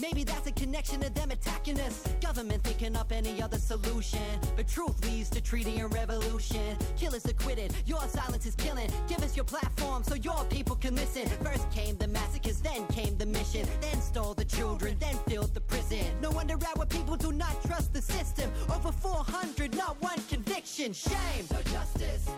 Maybe that's a connection to them attacking us. Government thinking up any other solution. But truth leads to treaty and revolution. Killers acquitted, your silence is killing. Give us your platform so your people can listen. First came the massacres, then came the mission. Then stole the children, then filled the prison. No wonder our people do not trust the system. Over 400, not one conviction. Shame. No justice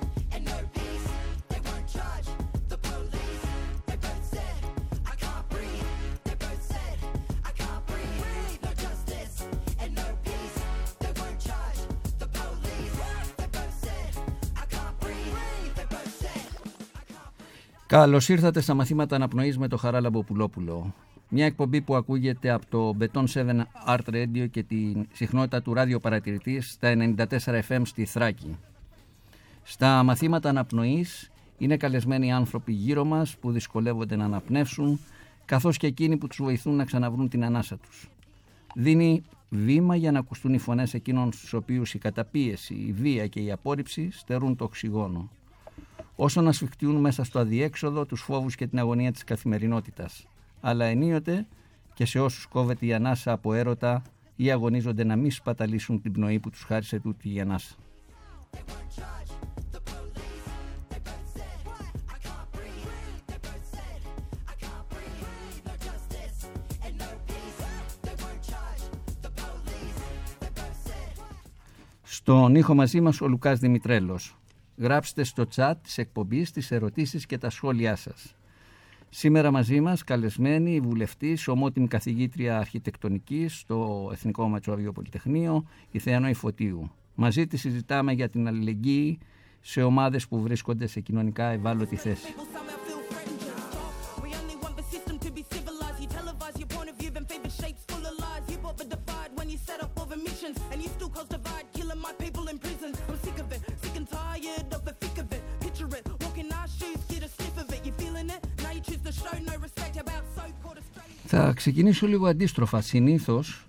breathe. Καλώς ήρθατε στα μαθήματα αναπνοής με το Χαράλαμπο Πουλόπουλο. Μια εκπομπή που ακούγεται από το Beton 7 Art Radio και τη συχνότητα του ραδιοπαρατηρητή στα 94 FM στη Θράκη. Στα μαθήματα αναπνοής είναι καλεσμένοι άνθρωποι γύρω μας που δυσκολεύονται να αναπνεύσουν καθώς και εκείνοι που τους βοηθούν να ξαναβρούν την ανάσα τους. Δίνει βήμα για να ακουστούν οι φωνές εκείνων στους οποίους η καταπίεση, η βία και η απόρριψη στερούν το οξυγόνο. Όσο να σφιχτιούν μέσα στο αδιέξοδο τους φόβους και την αγωνία της καθημερινότητας αλλά ενίοτε και σε όσους κόβεται η ανάσα από έρωτα ή αγωνίζονται να μην σπαταλήσουν την πνοή που τους χάρισε τούτη η ανάσα. Στον ήχο μαζί μας ο Λουκάς Δημητρέλος. Γράψτε στο chat της εκπομπής τις ερωτήσεις και τα σχόλιά σας. Σήμερα μαζί μας καλεσμένη η βουλευτής, ομότιμη καθηγήτρια αρχιτεκτονικής στο Εθνικό Ματσόβιο Πολυτεχνείο, η Θεανόη Φωτίου. Μαζί της συζητάμε για την αλληλεγγύη σε ομάδες που βρίσκονται σε κοινωνικά ευάλωτη θέση. Θα ξεκινήσω λίγο αντίστροφα. Συνήθως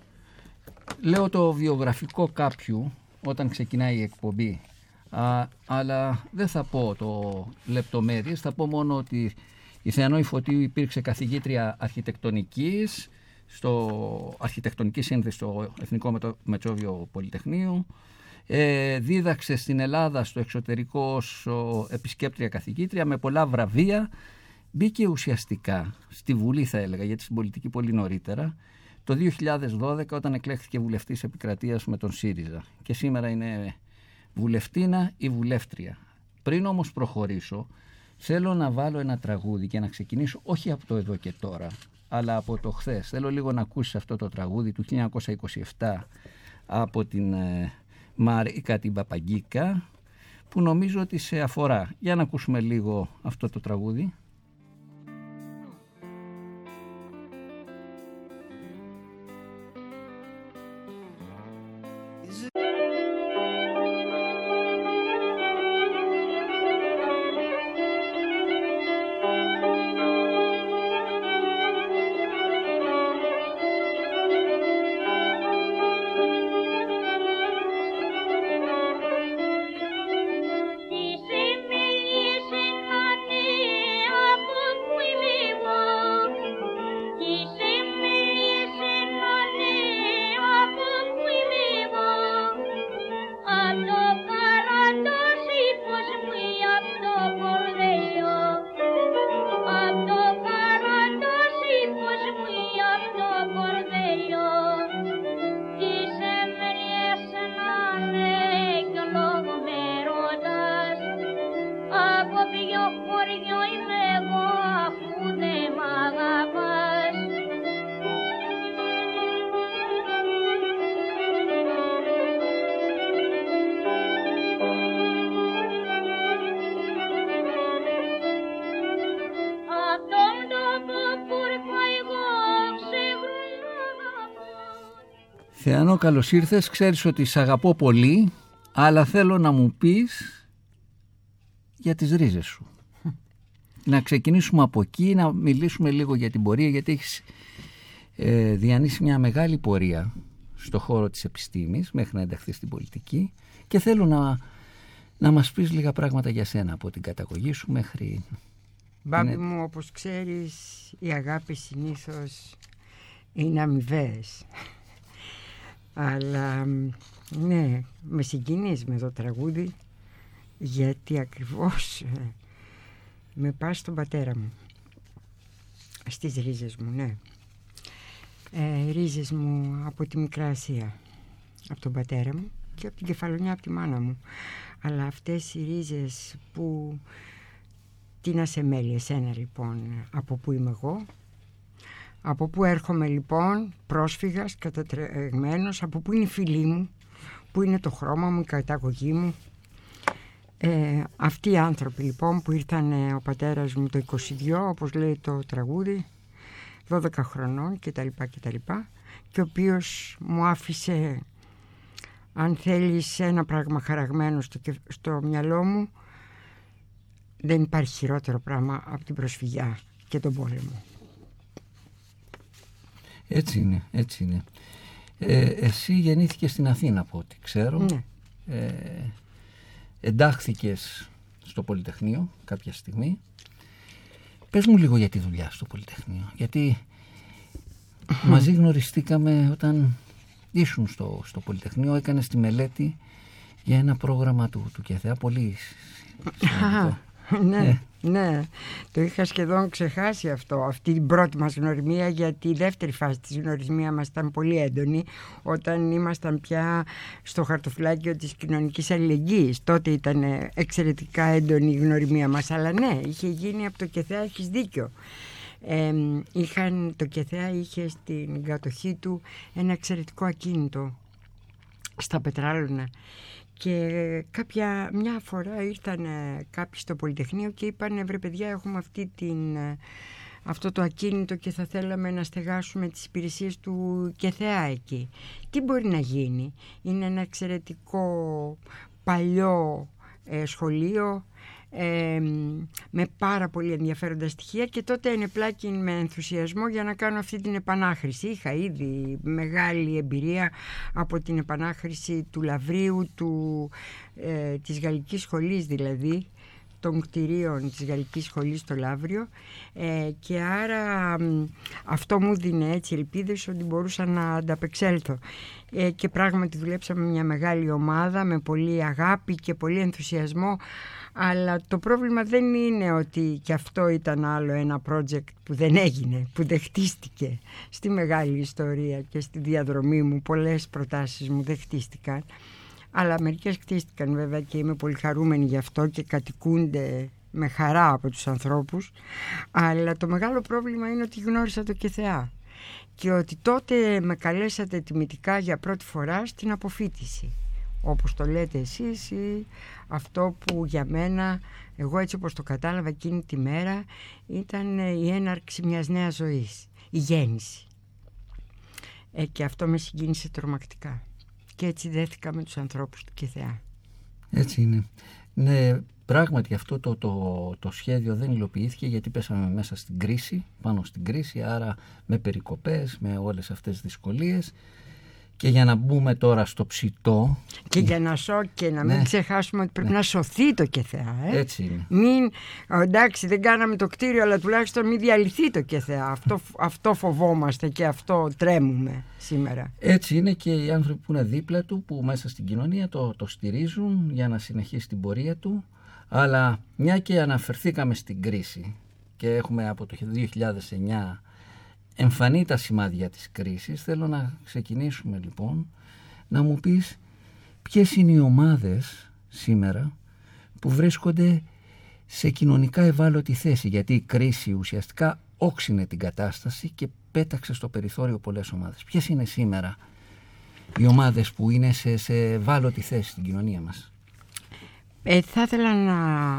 λέω το βιογραφικό κάποιου όταν ξεκινάει η εκπομπή. Α, αλλά δεν θα πω το λεπτομέρειες, θα πω μόνο ότι η Θεανόη Φωτίου υπήρξε καθηγήτρια αρχιτεκτονικής στο αρχιτεκτονική σύνδεση στο Εθνικό Μετσόβιο Πολυτεχνείο. Ε, δίδαξε στην Ελλάδα στο εξωτερικό ως επισκέπτρια καθηγήτρια με πολλά βραβεία μπήκε ουσιαστικά στη Βουλή θα έλεγα γιατί στην πολιτική πολύ νωρίτερα το 2012 όταν εκλέχθηκε βουλευτής επικρατείας με τον ΣΥΡΙΖΑ και σήμερα είναι βουλευτήνα ή βουλεύτρια. Πριν όμως προχωρήσω θέλω να βάλω ένα τραγούδι και να ξεκινήσω όχι από το εδώ και τώρα αλλά από το χθες. Θέλω λίγο να ακούσεις αυτό το τραγούδι του 1927 από την ε, Μαρίκα την Παπαγκίκα που νομίζω ότι σε αφορά. Για να ακούσουμε λίγο αυτό το τραγούδι. Θεανό καλώς ήρθες, ξέρεις ότι σ' αγαπώ πολύ, αλλά θέλω να μου πεις για τις ρίζες σου. να ξεκινήσουμε από εκεί, να μιλήσουμε λίγο για την πορεία, γιατί έχεις ε, διανύσει μια μεγάλη πορεία στο χώρο της επιστήμης μέχρι να ενταχθείς στην πολιτική και θέλω να, να μας πεις λίγα πράγματα για σένα από την καταγωγή σου μέχρι... Μπάμπη μου, όπως ξέρεις, η αγάπη συνήθως είναι αμοιβαίες. Αλλά ναι, με συγκινείς με το τραγούδι γιατί ακριβώς ε, με πάει στον πατέρα μου. Στις ρίζες μου, ναι. Ε, ρίζες μου από τη Μικρά Ασία, από τον πατέρα μου και από την κεφαλονιά από τη μάνα μου. Αλλά αυτές οι ρίζες που... Τι να σε μέλει εσένα λοιπόν, από που είμαι εγώ, από πού έρχομαι λοιπόν πρόσφυγας, κατατρεγμένος, από πού είναι η φίλη μου, πού είναι το χρώμα μου, η καταγωγή μου. Ε, αυτοί οι άνθρωποι λοιπόν που ήρθαν ο πατέρας μου το 22 όπως λέει το τραγούδι 12 χρονών κτλ κτλ και ο οποίος μου άφησε αν θέλεις ένα πράγμα χαραγμένο στο, στο μυαλό μου δεν υπάρχει χειρότερο πράγμα από την προσφυγιά και τον πόλεμο. Έτσι είναι, έτσι είναι. Ε, εσύ γεννήθηκες στην Αθήνα από ό,τι ξέρω. Ναι. Ε, εντάχθηκες στο Πολυτεχνείο κάποια στιγμή. Πες μου λίγο για τη δουλειά στο Πολυτεχνείο. Γιατί μαζί γνωριστήκαμε όταν ήσουν στο, στο Πολυτεχνείο, έκανες τη μελέτη για ένα πρόγραμμα του, του ΚΕΘΕΑ πολύ σημαντικό. ναι, ε. Ναι, το είχα σχεδόν ξεχάσει αυτό, αυτή την πρώτη μας γνωριμία γιατί η δεύτερη φάση της γνωριμία μας ήταν πολύ έντονη όταν ήμασταν πια στο χαρτοφυλάκιο της κοινωνικής αλληλεγγύης. Τότε ήταν εξαιρετικά έντονη η γνωριμία μας, αλλά ναι, είχε γίνει από το ΚΕΘΕΑ, έχεις δίκιο. Ε, είχαν, το ΚΕΘΕΑ είχε στην κατοχή του ένα εξαιρετικό ακίνητο στα Πετράλωνα και κάποια, μια φορά ήρθαν κάποιοι στο Πολυτεχνείο και είπαν βρε παιδιά έχουμε αυτή την, αυτό το ακίνητο και θα θέλαμε να στεγάσουμε τις υπηρεσίες του ΚΕΘΕΑ εκεί. Τι μπορεί να γίνει; Είναι ένα εξαιρετικό παλιό ε, σχολείο με πάρα πολύ ενδιαφέροντα στοιχεία και τότε ενεπλάκη με ενθουσιασμό για να κάνω αυτή την επανάχρηση. Είχα ήδη μεγάλη εμπειρία από την επανάχρηση του Λαβρίου, του, ε, της Γαλλικής Σχολής δηλαδή, των κτηρίων της Γαλλικής Σχολής στο Λαύριο ε, και άρα αυτό μου δίνει έτσι ελπίδες ότι μπορούσα να ανταπεξέλθω ε, και πράγματι δουλέψαμε μια μεγάλη ομάδα με πολύ αγάπη και πολύ ενθουσιασμό αλλά το πρόβλημα δεν είναι ότι και αυτό ήταν άλλο ένα project που δεν έγινε, που δεν χτίστηκε στη μεγάλη ιστορία και στη διαδρομή μου. Πολλές προτάσεις μου δεν χτίστηκαν. Αλλά μερικές χτίστηκαν βέβαια και είμαι πολύ χαρούμενη γι' αυτό και κατοικούνται με χαρά από τους ανθρώπους. Αλλά το μεγάλο πρόβλημα είναι ότι γνώρισα το ΚΕΘΕΑ και ότι τότε με καλέσατε τιμητικά για πρώτη φορά στην αποφύτιση όπως το λέτε εσείς αυτό που για μένα εγώ έτσι όπως το κατάλαβα εκείνη τη μέρα ήταν η έναρξη μιας νέας ζωής η γέννηση. Ε, και αυτό με συγκίνησε τρομακτικά. Και έτσι δέθηκα με τους ανθρώπους του Κιθεά έτσι είναι. Ναι πράγματι αυτό το, το, το σχέδιο δεν υλοποιήθηκε γιατί πέσαμε μέσα στην κρίση πάνω στην κρίση άρα με περικοπές με όλες αυτές τις δυσκολίες και για να μπούμε τώρα στο ψητό. Και για να σώ και να μην ναι. ξεχάσουμε ότι πρέπει ναι. να σωθεί το ΚΕΘΕΑ. Ε; Έτσι είναι. Μην, εντάξει δεν κάναμε το κτίριο αλλά τουλάχιστον μην διαλυθεί το ΚΕΘΕΑ. Αυτό, αυτό φοβόμαστε και αυτό τρέμουμε σήμερα. Έτσι είναι και οι άνθρωποι που είναι δίπλα του που μέσα στην κοινωνία το, το στηρίζουν για να συνεχίσει την πορεία του. Αλλά μια και αναφερθήκαμε στην κρίση και έχουμε από το 2009 εμφανεί τα σημάδια της κρίσης. Θέλω να ξεκινήσουμε λοιπόν να μου πεις ποιες είναι οι ομάδες σήμερα που βρίσκονται σε κοινωνικά ευάλωτη θέση γιατί η κρίση ουσιαστικά όξινε την κατάσταση και πέταξε στο περιθώριο πολλές ομάδες. Ποιες είναι σήμερα οι ομάδες που είναι σε, σε ευάλωτη θέση στην κοινωνία μας; Ε, θα ήθελα να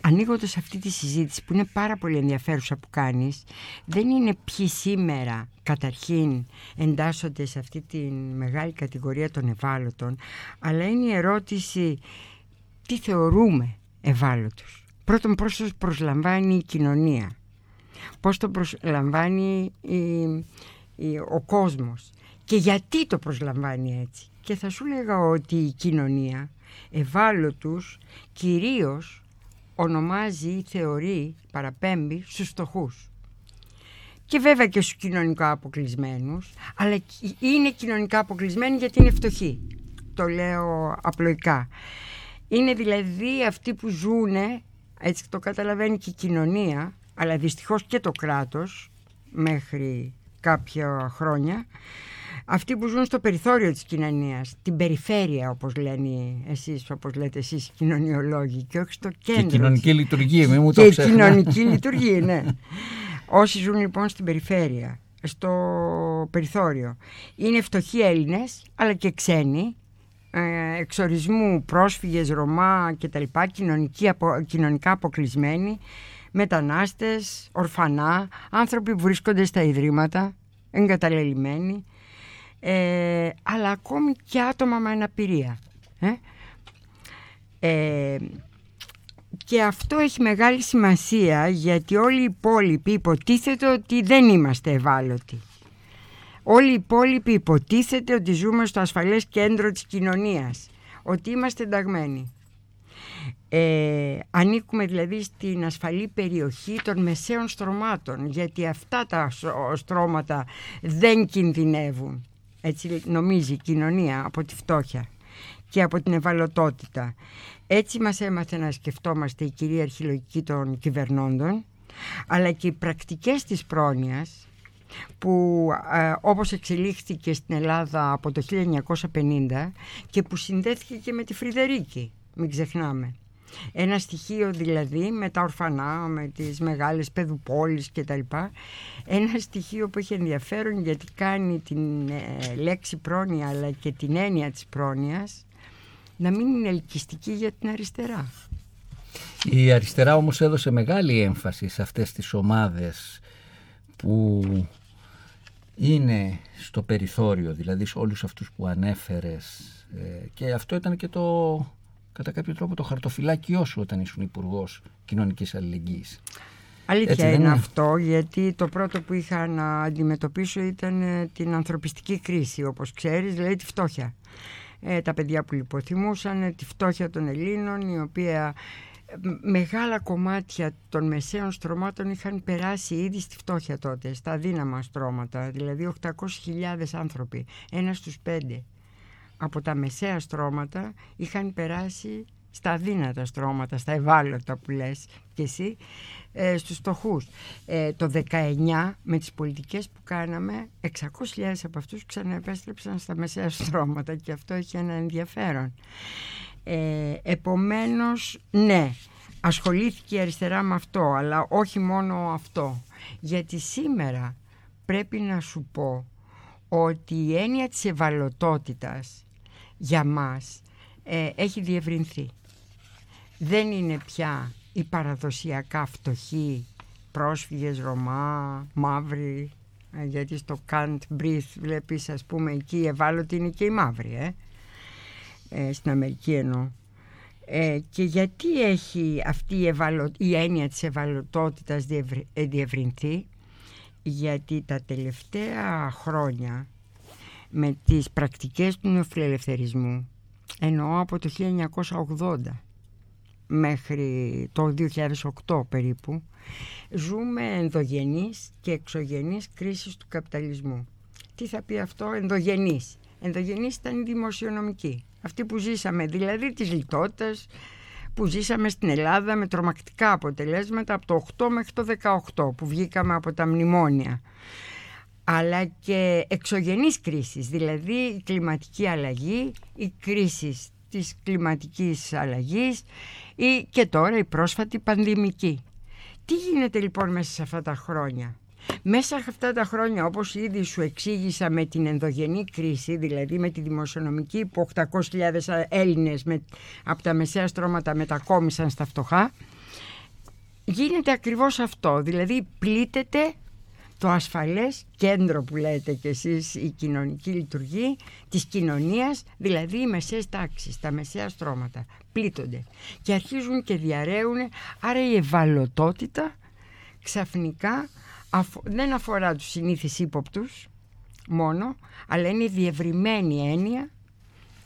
ανοίγοντας αυτή τη συζήτηση που είναι πάρα πολύ ενδιαφέρουσα που κάνεις δεν είναι ποιοι σήμερα καταρχήν εντάσσονται σε αυτή τη μεγάλη κατηγορία των ευάλωτων αλλά είναι η ερώτηση τι θεωρούμε ευάλωτους. Πρώτον πώς το προσλαμβάνει η κοινωνία. Πώς το προσλαμβάνει ο κόσμος. Και γιατί το προσλαμβάνει έτσι. Και θα σου λέγα ότι η κοινωνία ευάλωτους κυρίως ονομάζει ή θεωρεί, παραπέμπει στους φτωχούς. Και βέβαια και στους κοινωνικά αποκλεισμένους, αλλά είναι κοινωνικά αποκλεισμένοι γιατί είναι φτωχοί. Το λέω απλοϊκά. Είναι δηλαδή αυτοί που ζουν, έτσι το καταλαβαίνει και η κοινωνία, αλλά δυστυχώς και το κράτος μέχρι κάποια χρόνια, αυτοί που ζουν στο περιθώριο της κοινωνίας, την περιφέρεια όπως λένε εσείς, όπως λέτε εσείς οι κοινωνιολόγοι και όχι στο κέντρο. Και κοινωνική λειτουργία, μην μου το Και κοινωνική λειτουργία, ναι. Όσοι ζουν λοιπόν στην περιφέρεια, στο περιθώριο, είναι φτωχοί Έλληνες αλλά και ξένοι, ε, εξορισμού πρόσφυγες, Ρωμά και τα λοιπά, κοινωνικά αποκλεισμένοι, μετανάστες, ορφανά, άνθρωποι που βρίσκονται στα ιδρύματα, εγκαταλελειμμένοι ε, αλλά ακόμη και άτομα με αναπηρία. Ε; Ε, και αυτό έχει μεγάλη σημασία γιατί όλοι οι υπόλοιποι υποτίθεται ότι δεν είμαστε ευάλωτοι. Όλοι οι υπόλοιποι υποτίθεται ότι ζούμε στο ασφαλές κέντρο της κοινωνίας, ότι είμαστε ενταγμένοι. Ε, ανήκουμε δηλαδή στην ασφαλή περιοχή των μεσαίων στρωμάτων γιατί αυτά τα στρώματα δεν κινδυνεύουν έτσι νομίζει η κοινωνία από τη φτώχεια και από την ευαλωτότητα. Έτσι μας έμαθε να σκεφτόμαστε η κυρίαρχη λογική των κυβερνώντων αλλά και οι πρακτικές της πρόνοιας που ε, όπως εξελίχθηκε στην Ελλάδα από το 1950 και που συνδέθηκε και με τη Φρυδερίκη, μην ξεχνάμε. Ένα στοιχείο δηλαδή με τα ορφανά, με τις μεγάλες παιδουπόλεις κτλ. Ένα στοιχείο που έχει ενδιαφέρον γιατί κάνει την ε, λέξη πρόνοια αλλά και την έννοια της πρόνοιας να μην είναι ελκυστική για την αριστερά. Η αριστερά όμως έδωσε μεγάλη έμφαση σε αυτές τις ομάδες που είναι στο περιθώριο, δηλαδή σε όλους αυτούς που ανέφερες ε, και αυτό ήταν και το κατά κάποιο τρόπο το χαρτοφυλάκιό σου όταν ήσουν υπουργός κοινωνικής αλληλεγγύης. Αλήθεια είναι, αυτό, γιατί το πρώτο που είχα να αντιμετωπίσω ήταν ε, την ανθρωπιστική κρίση, όπως ξέρεις, δηλαδή τη φτώχεια. Ε, τα παιδιά που λιποθυμούσαν, ε, τη φτώχεια των Ελλήνων, η οποία ε, μεγάλα κομμάτια των μεσαίων στρωμάτων είχαν περάσει ήδη στη φτώχεια τότε, στα αδύναμα στρώματα, δηλαδή 800.000 άνθρωποι, ένας στους πέντε από τα μεσαία στρώματα είχαν περάσει στα αδύνατα στρώματα, στα ευάλωτα που λες και εσύ, ε, στους στοχούς. Ε, το 19 με τις πολιτικές που κάναμε, 600.000 από αυτούς ξαναεπέστρεψαν στα μεσαία στρώματα και αυτό έχει ένα ενδιαφέρον. Ε, επομένως, ναι, ασχολήθηκε η αριστερά με αυτό, αλλά όχι μόνο αυτό. Γιατί σήμερα πρέπει να σου πω ότι η έννοια της ευαλωτότητας για μας ε, έχει διευρυνθεί. Δεν είναι πια οι παραδοσιακά φτωχοί πρόσφυγες, Ρωμά, μαύροι, ε, γιατί στο Can't Breathe βλέπεις ας πούμε εκεί οι ευάλωτοι είναι και οι μαύροι, ε; ε στην Αμερική εννοώ. Ε, και γιατί έχει αυτή η, ευαλω... η έννοια της ευαλωτότητας διευρυνθεί; Γιατί τα τελευταία χρόνια με τις πρακτικές του νεοφιλελευθερισμού εννοώ από το 1980 μέχρι το 2008 περίπου ζούμε ενδογενείς και εξωγενείς κρίσεις του καπιταλισμού. Τι θα πει αυτό ενδογενείς. Ενδογενείς ήταν η δημοσιονομική. Αυτή που ζήσαμε δηλαδή της λιτότητας που ζήσαμε στην Ελλάδα με τρομακτικά αποτελέσματα από το 8 μέχρι το 18 που βγήκαμε από τα μνημόνια αλλά και εξωγενείς κρίσεις, δηλαδή η κλιματική αλλαγή, η κρίση της κλιματικής αλλαγής ή και τώρα η πρόσφατη πανδημική. Τι γίνεται λοιπόν μέσα σε αυτά τα χρόνια; Μέσα σε αυτά τα χρόνια, όπως ήδη σου εξήγησα με την ενδογενή κρίση, δηλαδή με τη δημοσιονομική που 800.000 Έλληνες με, από τα μεσαία στρώματα μετακόμισαν στα φτωχά, γίνεται ακριβώς αυτό. Δηλαδή πλήττεται το ασφαλές κέντρο που λέτε κι εσείς η κοινωνική λειτουργία της κοινωνίας, δηλαδή οι μεσαίες τάξεις, τα μεσαία στρώματα πλήττονται και αρχίζουν και διαραίουν, άρα η ευαλωτότητα ξαφνικά δεν αφορά τους συνήθεις ύποπτους μόνο, αλλά είναι διευρυμένη έννοια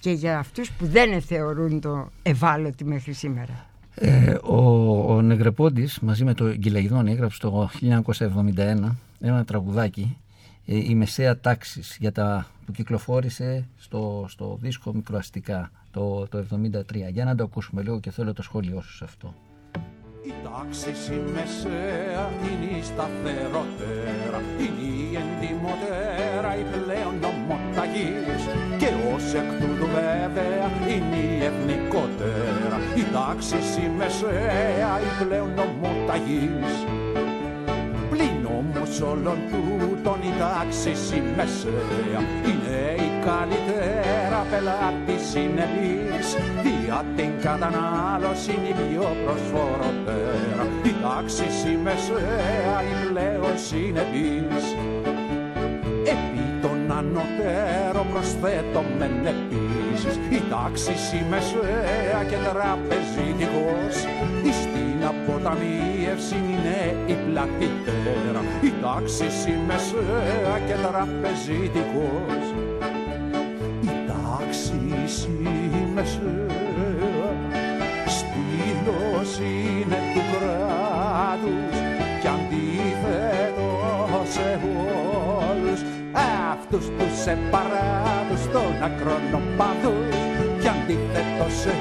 και για αυτούς που δεν θεωρούν το ευάλωτη μέχρι σήμερα. Ε, ο, ο Νεγρεπόντης μαζί με το Γκυλαγιδόν έγραψε το 1971 ένα τραγουδάκι ε, η μεσαία τάξης για τα που κυκλοφόρησε στο, στο δίσκο μικροαστικά το, το 73. Για να το ακούσουμε λίγο και θέλω το σχόλιο σου σε αυτό. Η τάξη η μεσαία είναι η σταθερότερα, είναι η εντυμωτέρα, η πλέον νομοταγής και ως εκ τούτου βέβαια είναι η εθνικότερα. Η τάξη η μεσαία, η πλέον νομοταγής πλην όμως όλων τούτων η τάξη η μεσαία είναι η καλύτερα πελάτη συνεπής δια την κατανάλωση είναι η πιο προσφορότερα η τάξη η μεσαία η πλέον συνεπής. Επί των ανωτέρων προσθέτω μεν επίσης. Η τάξη η μεσαία και τραπεζιτικός στην αποταμίευση είναι η πλατύτερα η τάξη η μεσαία και τραπεζιτικός η τάξη η μεσαία στήλος είναι του κράτους. Και αντίθετο σε όλους αυτούς τους επαράτους των ακρονοπαδούς. Και αντίθετο σε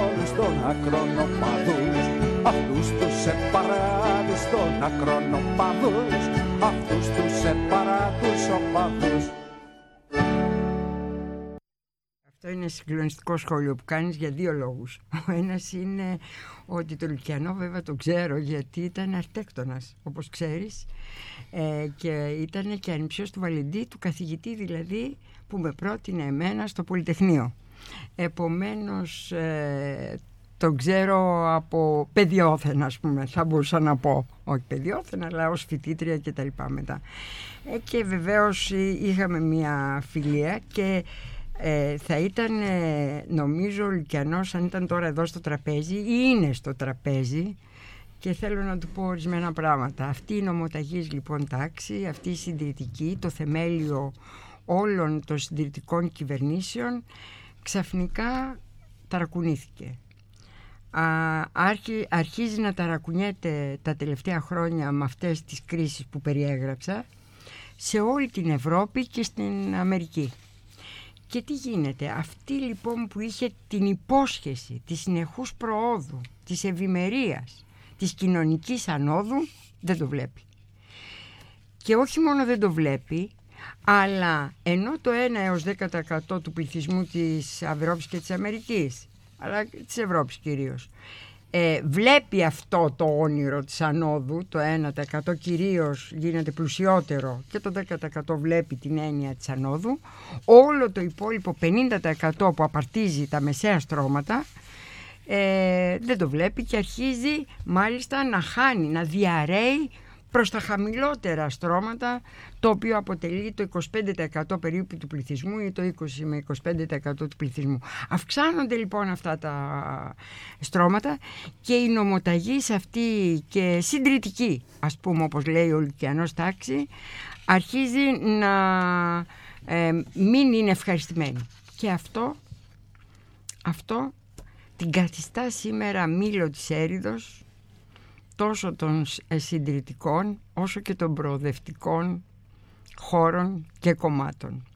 όλους των ακρονοπαδούς αυτούς τους επαράτους των ακρονοπαδούς αυτούς τους επαράτους οπαδούς αυτό είναι συγκλονιστικό σχόλιο που κάνεις για δύο λόγους. Ο ένας είναι ότι το Λουκιανό βέβαια το ξέρω γιατί ήταν αρτέκτονας όπως ξέρεις ε, και ήταν και ανιψιός του Βαλεντή του καθηγητή δηλαδή που με πρότεινε εμένα στο Πολυτεχνείο. Επομένως ε, τον ξέρω από παιδιόθεν ας πούμε θα μπορούσα να πω όχι παιδιόθεν αλλά ως φοιτήτρια και τα λοιπά μετά ε, και βεβαίως είχαμε μια φιλία και ε, θα ήταν ε, νομίζω ο Λυκιανός αν ήταν τώρα εδώ στο τραπέζι ή είναι στο τραπέζι και θέλω να του πω ορισμένα πράγματα. Αυτή η νομοταγής λοιπόν τάξη, αυτή η συντηρητική, το θεμέλιο όλων των συντηρητικών κυβερνήσεων ξαφνικά ταρακουνήθηκε. Α, αρχίζει να ταρακουνιέται τα τελευταία χρόνια με αυτές τις κρίσεις που περιέγραψα σε όλη την Ευρώπη και στην Αμερική. Και τι γίνεται, αυτή λοιπόν που είχε την υπόσχεση της συνεχούς προόδου, της ευημερίας, της κοινωνικής ανόδου, δεν το βλέπει. Και όχι μόνο δεν το βλέπει, αλλά ενώ το 1 έως 10% του πληθυσμού της Ευρώπης και της Αμερικής, αλλά της Ευρώπης κυρίως, ε, βλέπει αυτό το όνειρο της ανόδου, το 1% κυρίως γίνεται πλουσιότερο και το 10% βλέπει την έννοια της ανόδου, όλο το υπόλοιπο 50% που απαρτίζει τα μεσαία στρώματα ε, δεν το βλέπει και αρχίζει μάλιστα να χάνει, να διαρρέει προς τα χαμηλότερα στρώματα το οποίο αποτελεί το 25% περίπου του πληθυσμού ή το 20 με 25% του πληθυσμού. Αυξάνονται λοιπόν αυτά τα στρώματα και η νομοταγή σε αυτή και συντηρητική ας πούμε όπως λέει ο Λυκιανός τάξη αρχίζει να ε, μην είναι ευχαριστημένη. Και αυτό, αυτό την καθιστά σήμερα μήλο της έρηδος τόσο των ε, συντηρητικών όσο και των προοδευτικών χώρων και κομμάτων.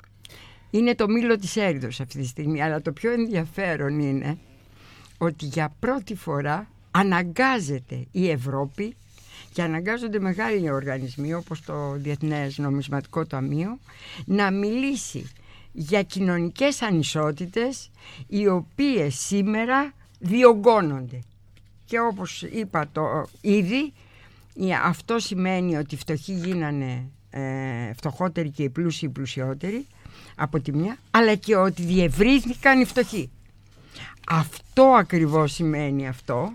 Είναι το μήλο της έρηδος αυτή τη στιγμή, αλλά το πιο ενδιαφέρον είναι ότι για πρώτη φορά αναγκάζεται η Ευρώπη και αναγκάζονται μεγάλοι οργανισμοί όπως το Διεθνές Νομισματικό Ταμείο να μιλήσει για κοινωνικές ανισότητες οι οποίες σήμερα διωγγώνονται και όπως είπα το ήδη αυτό σημαίνει ότι οι φτωχοί γίνανε ε, φτωχότεροι και οι πλούσιοι πλουσιότεροι από τη μια, αλλά και ότι διευρύθηκαν οι φτωχοί. Αυτό ακριβώς σημαίνει αυτό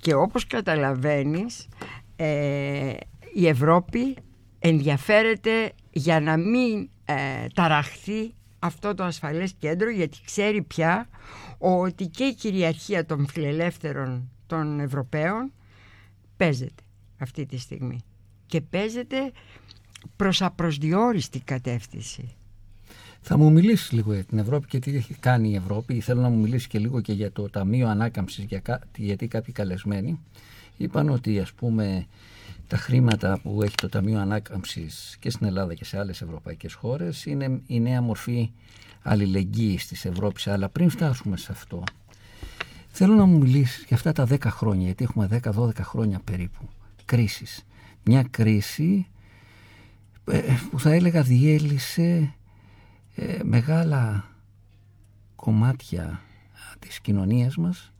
και όπως καταλαβαίνεις ε, η Ευρώπη ενδιαφέρεται για να μην ε, ταραχθεί αυτό το ασφαλές κέντρο γιατί ξέρει πια ότι και η κυριαρχία των φιλελεύθερων των Ευρωπαίων παίζεται αυτή τη στιγμή και παίζεται προς απροσδιόριστη κατεύθυνση. Θα μου μιλήσεις λίγο για την Ευρώπη και τι έχει κάνει η Ευρώπη. Θέλω να μου μιλήσεις και λίγο και για το Ταμείο Ανάκαμψης γιατί κάποιοι καλεσμένοι είπαν ότι ας πούμε τα χρήματα που έχει το Ταμείο Ανάκαμψης και στην Ελλάδα και σε άλλες ευρωπαϊκές χώρες είναι η νέα μορφή αλληλεγγύης της Ευρώπης. Αλλά πριν φτάσουμε σε αυτό, θέλω να μου μιλήσεις για αυτά τα 10 χρόνια, γιατί έχουμε 10-12 χρόνια περίπου κρίσης. Μια κρίση ε, που θα έλεγα διέλυσε ε, μεγάλα κομμάτια της κοινωνίας μας,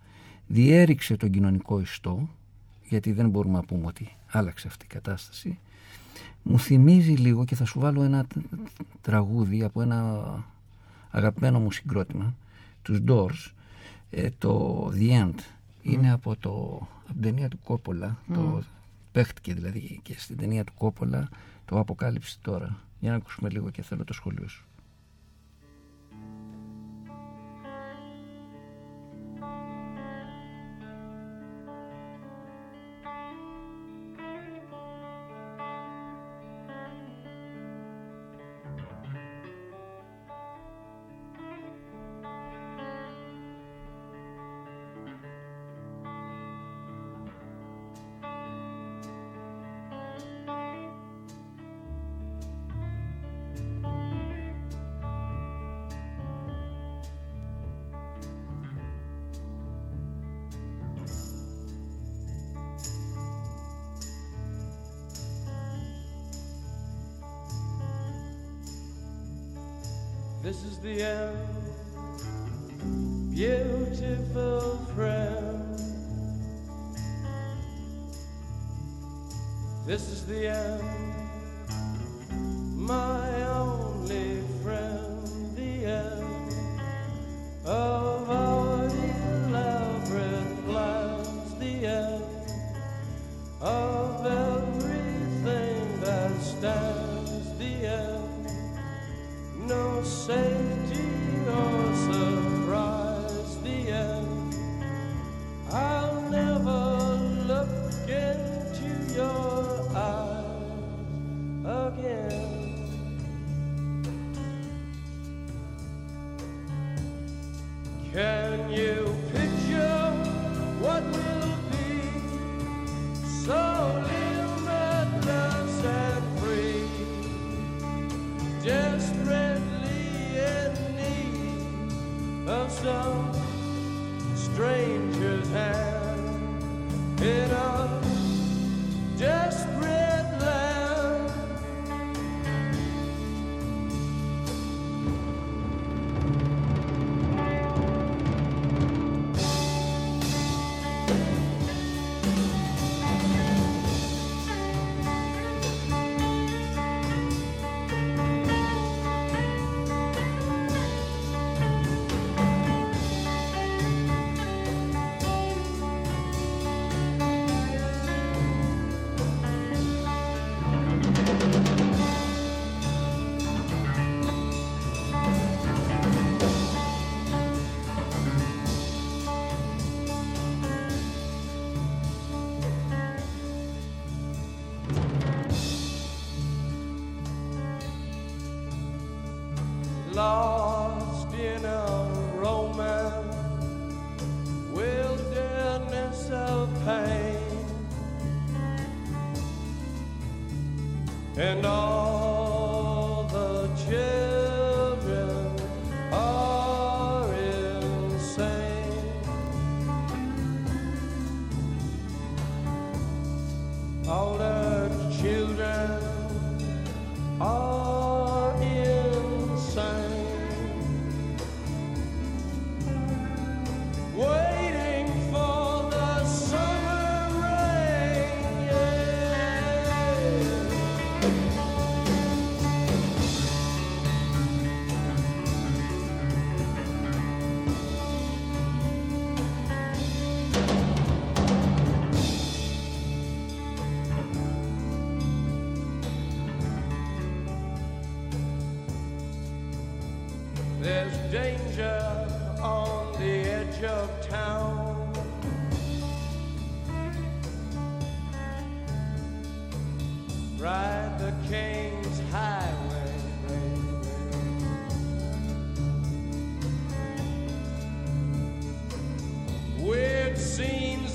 διέριξε τον κοινωνικό ιστό, γιατί δεν μπορούμε να πούμε ότι άλλαξε αυτή η κατάσταση, μου θυμίζει λίγο και θα σου βάλω ένα τραγούδι από ένα αγαπημένο μου συγκρότημα, τους Doors, ε, το The End. Είναι από, το, από την ταινία του Κόπολα, το παίχτηκε δηλαδή και στην ταινία του Κόπολα, το αποκάλυψε τώρα. Για να ακούσουμε λίγο και θέλω το σχολείο σου.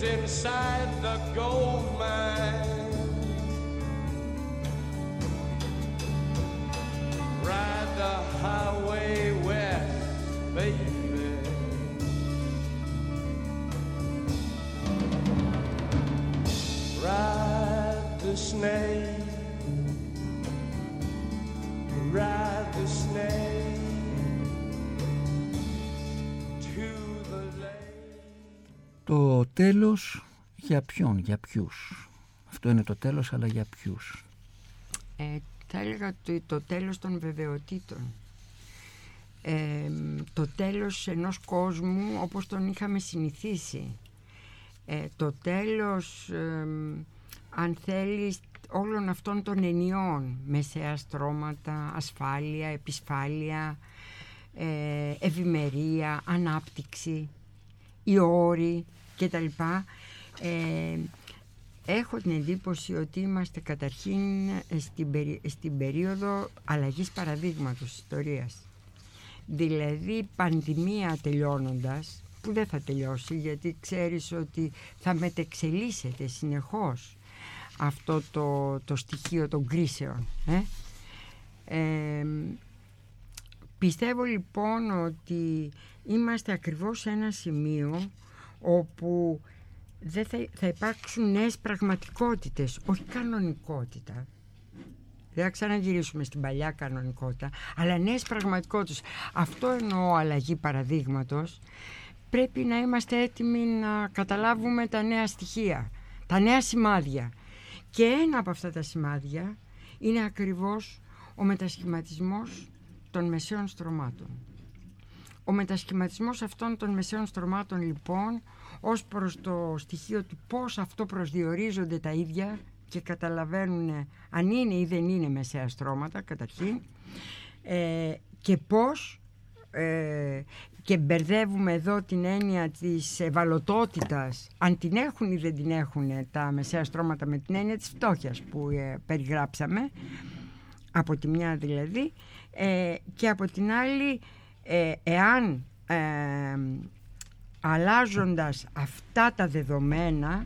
Inside the gold mine. Τέλος για ποιον, για ποιους. Αυτό είναι το τέλος, αλλά για ποιους. Ε, θα έλεγα το, το τέλος των βεβαιοτήτων. Ε, το τέλος ενός κόσμου όπως τον είχαμε συνηθίσει. Ε, το τέλος, ε, αν θέλεις, όλων αυτών των ενιών. Μεσαία στρώματα, ασφάλεια, επισφάλεια, ε, ευημερία, ανάπτυξη, οι όροι κτλ. Ε, Έχω την εντύπωση ότι είμαστε καταρχήν στην, περί, στην περίοδο αλλαγής παραδείγματος ιστορίας. Δηλαδή πανδημία τελειώνοντας, που δεν θα τελειώσει γιατί ξέρεις ότι θα μετεξελίσσεται συνεχώς αυτό το, το στοιχείο των κρίσεων. Ε; Ε, πιστεύω λοιπόν ότι είμαστε ακριβώς σε ένα σημείο όπου δεν θα, θα υπάρξουν νέες πραγματικότητες, όχι κανονικότητα. Δεν θα ξαναγυρίσουμε στην παλιά κανονικότητα, αλλά νέες πραγματικότητες. Αυτό εννοώ αλλαγή παραδείγματος. Πρέπει να είμαστε έτοιμοι να καταλάβουμε τα νέα στοιχεία, τα νέα σημάδια. Και ένα από αυτά τα σημάδια είναι ακριβώς ο μετασχηματισμός των μεσαίων στρωμάτων. Ο μετασχηματισμός αυτών των μεσαίων στρωμάτων λοιπόν ως προς το στοιχείο του πώς αυτό προσδιορίζονται τα ίδια και καταλαβαίνουν αν είναι ή δεν είναι μεσαία στρώματα καταρχήν ε, και πώς ε, και μπερδεύουμε εδώ την έννοια της ευαλωτότητας αν την έχουν ή δεν την έχουν τα μεσαία στρώματα με την έννοια της φτώχειας που ε, περιγράψαμε από τη μια δηλαδή ε, και από την άλλη ε, εάν αλλάζοντας αυτά τα δεδομένα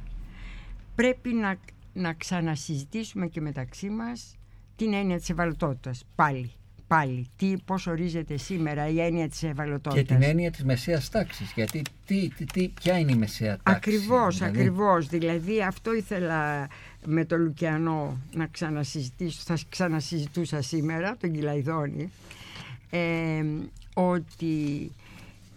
πρέπει να, να ξανασυζητήσουμε και μεταξύ μας την έννοια της ευαλωτότητας πάλι. Πάλι, τι, πώς ορίζεται σήμερα η έννοια της ευαλωτότητας. Και την έννοια της μεσαίας τάξης, γιατί τι, τι, τι, ποια είναι η μεσαία τάξη. Ακριβώς, δηλαδή... ακριβώς. Δηλαδή αυτό ήθελα με τον Λουκιανό να ξανασυζητήσω, θα ξανασυζητούσα σήμερα, τον Κυλαϊδόνη, ε, ότι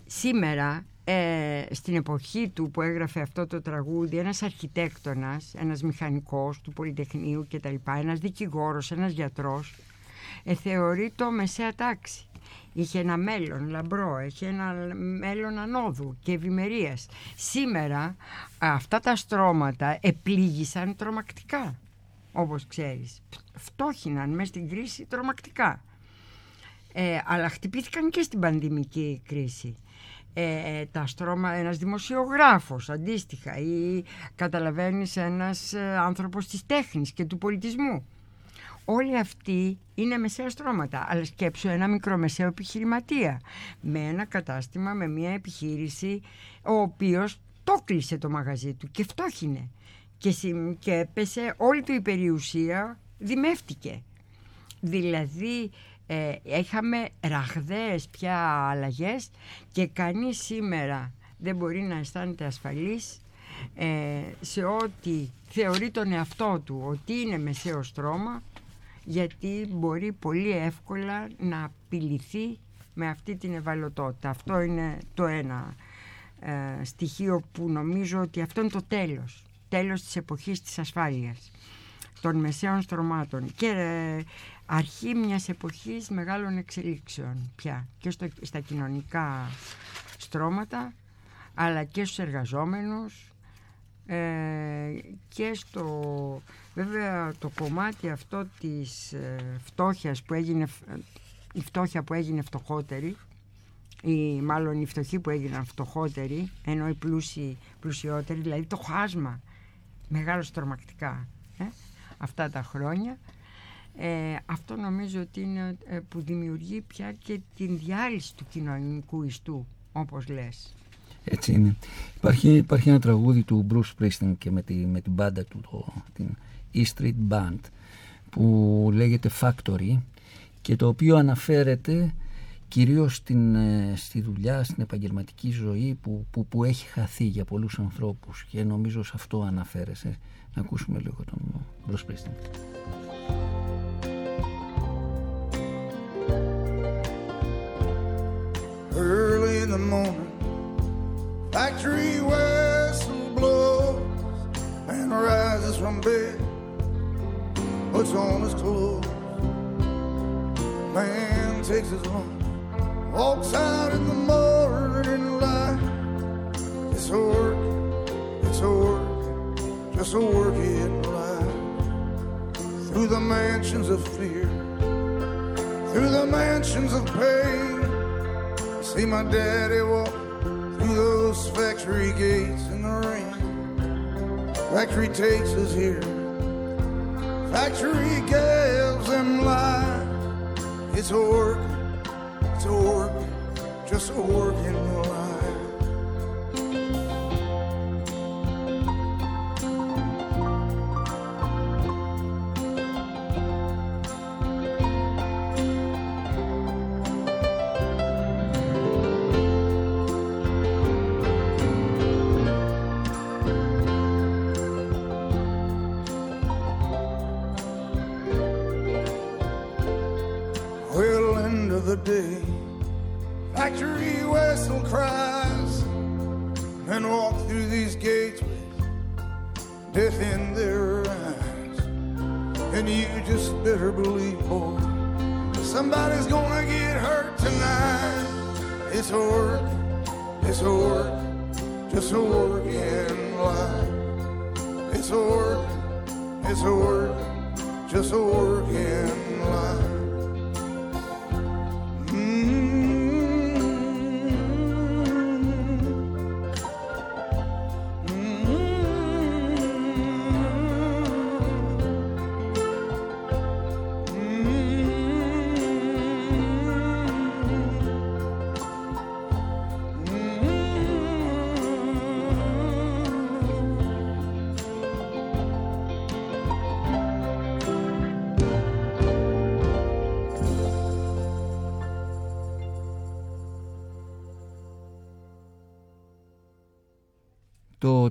σήμερα ε, στην εποχή του που έγραφε αυτό το τραγούδι ένας αρχιτέκτονας, ένας μηχανικός του Πολυτεχνείου κτλ, ένας δικηγόρος, ένας γιατρός ε, θεωρεί το μεσαία τάξη. Είχε ένα μέλλον λαμπρό, είχε ένα μέλλον ανόδου και ευημερίας. Σήμερα αυτά τα στρώματα επλήγησαν τρομακτικά, όπως ξέρεις. Φτώχυναν μέσα στην κρίση τρομακτικά. Ε, αλλά χτυπήθηκαν και στην πανδημική κρίση ε, τα στρώμα, ένας δημοσιογράφος αντίστοιχα ή καταλαβαίνεις ένας ε, άνθρωπος της τέχνης και του πολιτισμού. Όλοι αυτοί είναι μεσαία στρώματα, αλλά σκέψου ένα μικρομεσαίο επιχειρηματία με ένα κατάστημα, με μια επιχείρηση ο οποίος το κλείσε το μαγαζί του και φτώχινε και, και έπεσε όλη του η περιουσία δημεύτηκε. Δηλαδή ε, είχαμε ραγδαίες πια αλλαγές και κανείς σήμερα δεν μπορεί να αισθάνεται ασφαλής ε, σε ό,τι θεωρεί τον εαυτό του ότι είναι μεσαίος στρώμα γιατί μπορεί πολύ εύκολα να απειληθεί με αυτή την ευαλωτότητα. Αυτό είναι το ένα ε, στοιχείο που νομίζω ότι αυτό είναι το τέλος. Τέλος της εποχής της ασφάλειας των μεσαίων στρωμάτων και ε, αρχή μιας εποχής μεγάλων εξελίξεων πια και στο, στα κοινωνικά στρώματα αλλά και στους εργαζόμενους ε, και στο βέβαια το κομμάτι αυτό της ε, φτώχειας που έγινε η φτώχεια που έγινε φτωχότερη ή μάλλον οι φτωχοί που έγιναν φτωχότεροι ενώ οι πλούσιοι πλουσιότεροι δηλαδή το χάσμα μεγάλο τρομακτικά ε, αυτά τα χρόνια ε, αυτό νομίζω ότι είναι ε, που δημιουργεί πια και την διάλυση του κοινωνικού ιστού όπως λες έτσι είναι. Υπάρχει, υπάρχει ένα τραγούδι του Bruce Springsteen και με, τη, με την μπάντα του, το, την E Street Band, που λέγεται Factory και το οποίο αναφέρεται κυρίως στην, ε, στη δουλειά, στην επαγγελματική ζωή που, που, που έχει χαθεί για πολλούς ανθρώπους και νομίζω σε αυτό αναφέρεσαι. Να ακούσουμε λίγο τον Bruce Springsteen. Early in the morning Factory whistle blows and rises from bed, puts on his clothes. Man takes his lunch, walks out in the morning light. It's a work, it's a work, just a working life. Through the mansions of fear, through the mansions of pain. See my daddy walk through those factory gates in the rain. Factory takes us here. Factory gives them life. It's a work, it's a work, just a working life.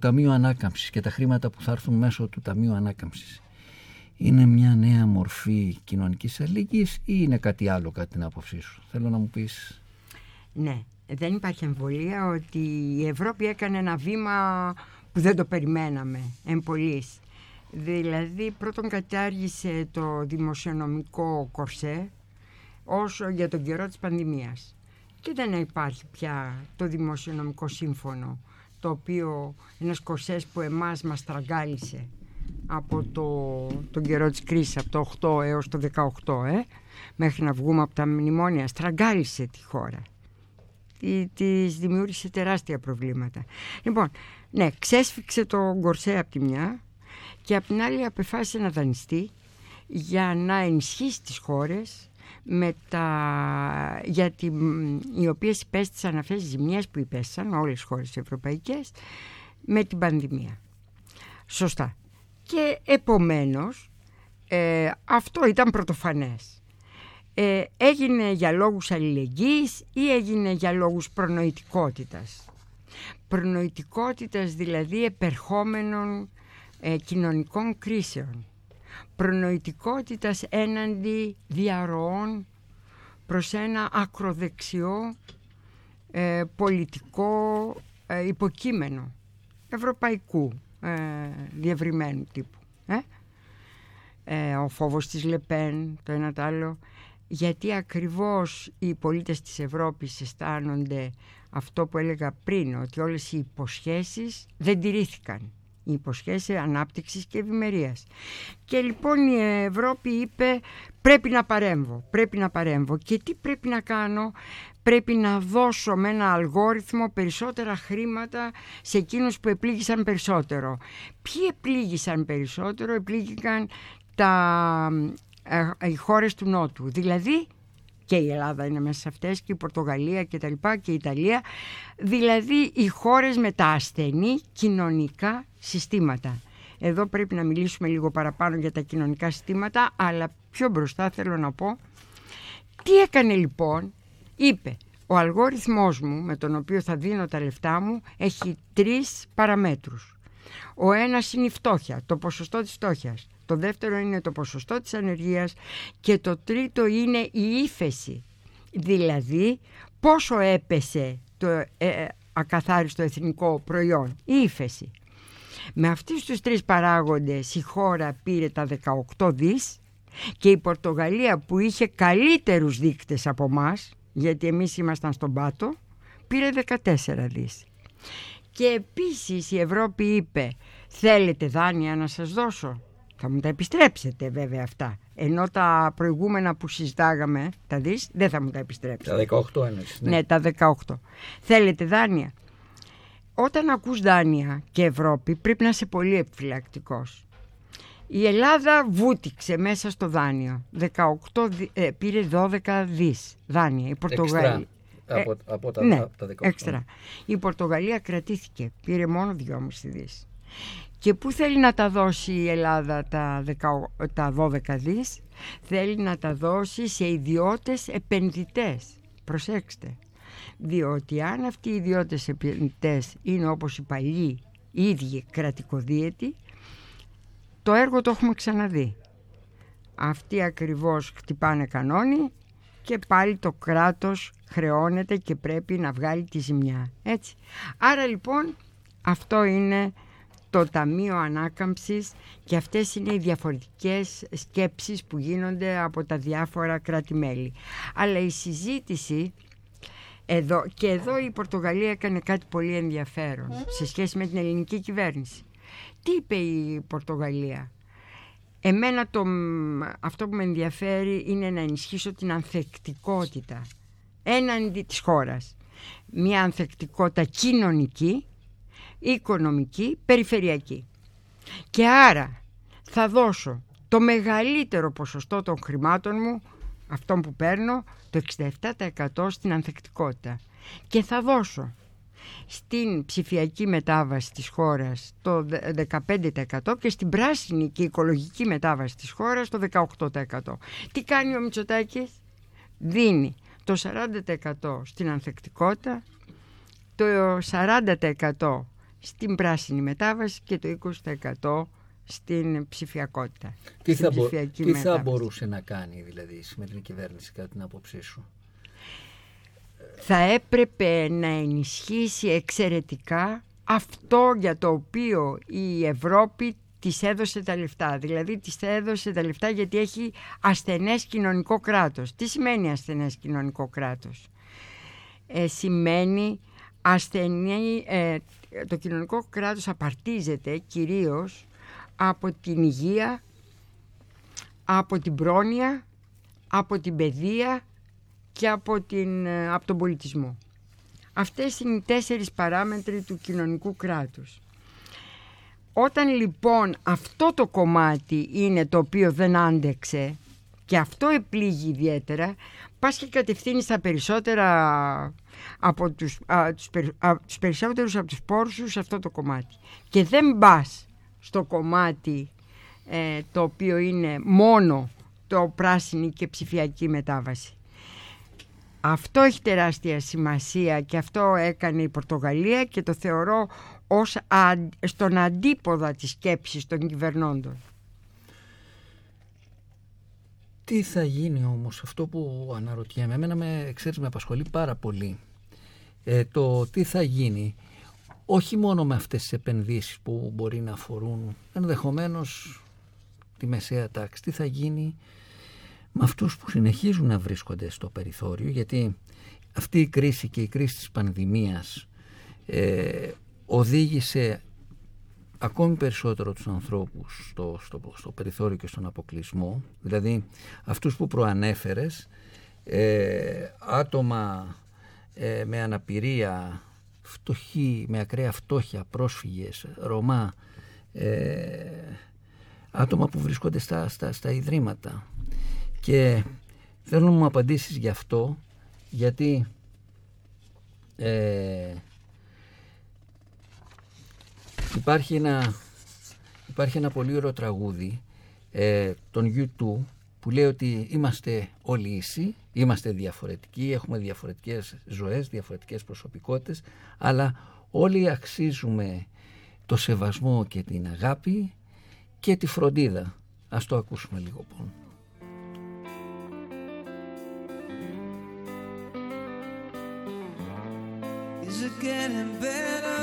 Το Ταμείο Ανάκαμψης και τα χρήματα που θα έρθουν μέσω του Ταμείου Ανάκαμψης είναι μια νέα μορφή κοινωνικής αλληλεγγύης ή είναι κάτι άλλο κατά την άποψή σου; Θέλω να μου πεις... Ναι, δεν υπάρχει εμβολία ότι η Ευρώπη έκανε ένα βήμα που δεν το περιμέναμε εμπολής. Δηλαδή πρώτον κατάργησε το δημοσιονομικό κορσέ όσο για τον καιρό της πανδημίας. Και δεν υπάρχει πια το δημοσιονομικό σύμφωνο το οποίο ένας κορσές που εμάς μας τραγκάλισε από το, τον καιρό της κρίσης από το 8 έως το 18 ε, μέχρι να βγούμε από τα μνημόνια. Στραγκάλισε τη χώρα. Τη, της δημιούργησε τεράστια προβλήματα. Λοιπόν ναι ξέσφιξε το κορσέ από τη μια και από την άλλη απεφάσισε να δανειστεί για να ενισχύσει τις χώρες με τα... γιατί οι οποίες υπέστησαν αυτές τις ζημιές που υπέστησαν όλες οι χώρες ευρωπαϊκές με την πανδημία. Σωστά. Και επομένως ε, αυτό ήταν πρωτοφανές. Ε, έγινε για λόγους αλληλεγγύης ή έγινε για λόγους προνοητικότητας; Προνοητικότητας δηλαδή επερχόμενων ε, κοινωνικών κρίσεων προνοητικότητας έναντι διαρροών προς ένα ακροδεξιό ε, πολιτικό ε, υποκείμενο ευρωπαϊκού ε, διευρυμένου τύπου. Ε; Ε, ο φόβος της Λεπέν, το ένα το άλλο, γιατί ακριβώς οι πολίτες της Ευρώπης αισθάνονται αυτό που έλεγα πριν, ότι όλες οι υποσχέσεις δεν τηρήθηκαν οι υποσχέσεις ανάπτυξης και ευημερίας. Και λοιπόν η Ευρώπη είπε πρέπει να παρέμβω, πρέπει να παρέμβω. Και τι πρέπει να κάνω, πρέπει να δώσω με ένα αλγόριθμο περισσότερα χρήματα σε εκείνους που επλήγησαν περισσότερο. Ποιοι επλήγησαν περισσότερο, επλήγηκαν τα, ε, οι χώρες του Νότου. Δηλαδή και η Ελλάδα είναι μέσα σε αυτές και η Πορτογαλία και τα λοιπά και η Ιταλία. Δηλαδή οι χώρες με τα ασθενή κοινωνικά συστήματα. Εδώ πρέπει να μιλήσουμε λίγο παραπάνω για τα κοινωνικά συστήματα αλλά πιο μπροστά θέλω να πω τι έκανε λοιπόν είπε ο αλγόριθμός μου με τον οποίο θα δίνω τα λεφτά μου έχει τρεις παραμέτρους. Ο ένας είναι η φτώχεια, το ποσοστό της φτώχειας το δεύτερο είναι το ποσοστό της ανεργίας και το τρίτο είναι η ύφεση. Δηλαδή πόσο έπεσε το ε, ε, ακαθάριστο εθνικό προϊόν, η ύφεση. Με αυτούς τους τρεις παράγοντες η χώρα πήρε τα 18 δις και η Πορτογαλία που είχε καλύτερους δείκτες από μας, γιατί εμείς ήμασταν στον πάτο, πήρε 14 δις. Και επίσης η Ευρώπη είπε θέλετε δάνεια να σας δώσω; Θα μου τα επιστρέψετε βέβαια αυτά. Ενώ τα προηγούμενα που συζητάγαμε, τα δεις, δεν θα μου τα επιστρέψετε. Τα 18 ένωση. Ναι. ναι, τα 18. Θέλετε δάνεια. Όταν ακούς δάνεια και Ευρώπη πρέπει να είσαι πολύ επιφυλακτικός. Η Ελλάδα βούτυξε μέσα στο δάνειο. 18, ε, πήρε 12 δις δάνεια. Η Πορτογαλία... Ε, από, από τα, ναι, τα 18. Έξτρα. Η Πορτογαλία κρατήθηκε. Πήρε μόνο 2,5 δις. Και πού θέλει να τα δώσει η Ελλάδα τα, 10, τα 12 δις, θέλει να τα δώσει σε ιδιώτες επενδυτές. Προσέξτε, διότι αν αυτοί οι ιδιώτες επενδυτές είναι όπως οι παλιοί, οι ίδιοι κρατικοδίαιτοι, το έργο το έχουμε ξαναδεί. Αυτοί ακριβώς χτυπάνε κανόνι και πάλι το κράτος χρεώνεται και πρέπει να βγάλει τη ζημιά. Έτσι. Άρα λοιπόν αυτό είναι το Ταμείο Ανάκαμψης και αυτές είναι οι διαφορετικές σκέψεις που γίνονται από τα διάφορα κράτη-μέλη. Αλλά η συζήτηση εδώ, και εδώ η Πορτογαλία έκανε κάτι πολύ ενδιαφέρον σε σχέση με την ελληνική κυβέρνηση. Τι είπε η Πορτογαλία; Εμένα το, αυτό που με ενδιαφέρει είναι να ενισχύσω την ανθεκτικότητα έναντι της χώρας. Μια ανθεκτικότητα κοινωνική οικονομική, περιφερειακή. Και άρα θα δώσω το μεγαλύτερο ποσοστό των χρημάτων μου, αυτών που παίρνω, το 67% στην ανθεκτικότητα. Και θα δώσω στην ψηφιακή μετάβαση της χώρας το 15% και στην πράσινη και οικολογική μετάβαση της χώρας το 18%. Τι κάνει ο Μητσοτάκης; Δίνει το 40% στην ανθεκτικότητα, το 40% στην πράσινη μετάβαση και το 20% στην ψηφιακότητα. Τι, θα, μπο... τι θα μπορούσε να κάνει δηλαδή η σημερινή κυβέρνηση κατά την άποψή σου; Θα έπρεπε να ενισχύσει εξαιρετικά αυτό για το οποίο η Ευρώπη της έδωσε τα λεφτά. Δηλαδή της έδωσε τα λεφτά γιατί έχει ασθενές κοινωνικό κράτος. Τι σημαίνει ασθενές κοινωνικό κράτος; Ε, σημαίνει ασθενή, ε, το κοινωνικό κράτος απαρτίζεται κυρίως από την υγεία, από την πρόνοια, από την παιδεία και από, την, ε, από τον πολιτισμό. Αυτές είναι οι τέσσερις παράμετροι του κοινωνικού κράτους. Όταν λοιπόν αυτό το κομμάτι είναι το οποίο δεν άντεξε και αυτό επλήγει ιδιαίτερα, πας και κατευθύνεις τα περισσότερα από τους, α, τους, τους περισσότερους από τους πόρους σου σε αυτό το κομμάτι. Και δεν πα στο κομμάτι ε, το οποίο είναι μόνο το πράσινη και ψηφιακή μετάβαση. Αυτό έχει τεράστια σημασία και αυτό έκανε η Πορτογαλία και το θεωρώ ως στον αντίποδα της σκέψης των κυβερνώντων. Τι θα γίνει όμως; Αυτό που αναρωτιέμαι, εμένα με, ξέρεις, με απασχολεί πάρα πολύ. Ε, το τι θα γίνει όχι μόνο με αυτές τις επενδύσεις που μπορεί να αφορούν ενδεχομένως τη μεσαία τάξη, τι θα γίνει με αυτούς που συνεχίζουν να βρίσκονται στο περιθώριο γιατί αυτή η κρίση και η κρίση της πανδημίας ε, οδήγησε ακόμη περισσότερο τους ανθρώπους στο, στο, στο περιθώριο και στον αποκλεισμό, δηλαδή αυτούς που προανέφερες, ε, άτομα ε, με αναπηρία, φτωχοί, με ακραία φτώχεια, πρόσφυγες, Ρωμά, ε, άτομα που βρίσκονται στα, στα, στα ιδρύματα. Και θέλω να μου απαντήσεις γι' αυτό, γιατί ε, υπάρχει, ένα, υπάρχει ένα πολύ ωραίο τραγούδι ε, των U2 που λέει ότι είμαστε όλοι ίσοι, είμαστε διαφορετικοί, έχουμε διαφορετικές ζωές, διαφορετικές προσωπικότητες, αλλά όλοι αξίζουμε το σεβασμό και την αγάπη και τη φροντίδα. Ας το ακούσουμε λίγο πόνο. Is it getting better?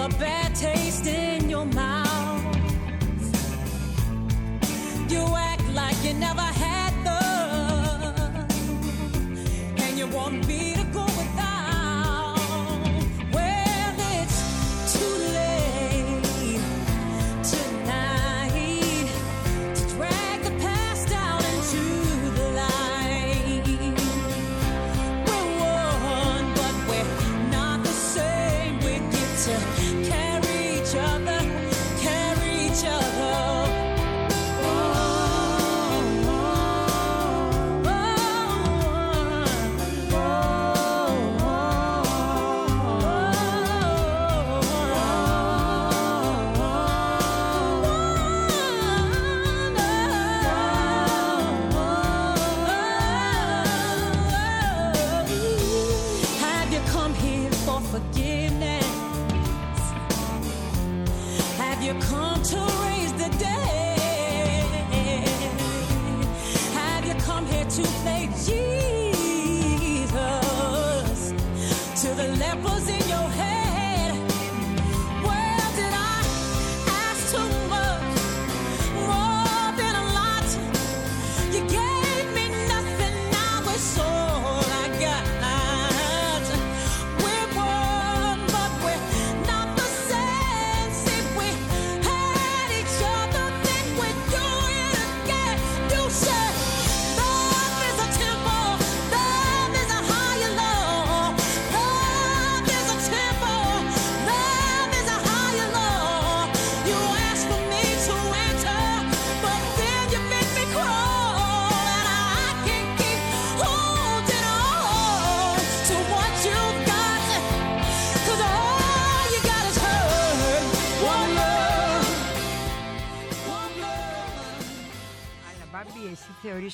The best.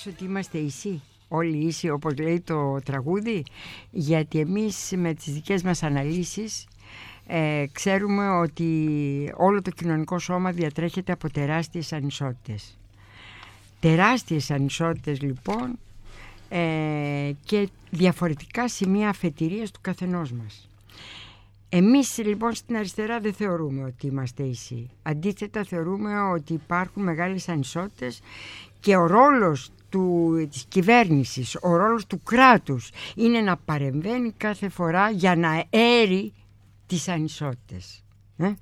Εσύ θεωρείς ότι είμαστε ίσοι, όλοι ίσοι όπως λέει το τραγούδι, γιατί εμείς με τις δικές μας αναλύσεις ε, ξέρουμε ότι όλο το κοινωνικό σώμα διατρέχεται από τεράστιες ανισότητες. Τεράστιες ανισότητες λοιπόν ε, και διαφορετικά σημεία αφετηρίας του καθενός μας. Εμείς λοιπόν στην αριστερά δεν θεωρούμε ότι είμαστε ίσοι. Αντίθετα θεωρούμε ότι υπάρχουν μεγάλες ανισότητες και ο ρόλος του, της κυβέρνησης, ο ρόλος του κράτους είναι να παρεμβαίνει κάθε φορά για να έρει τις ανισότητες. Ε;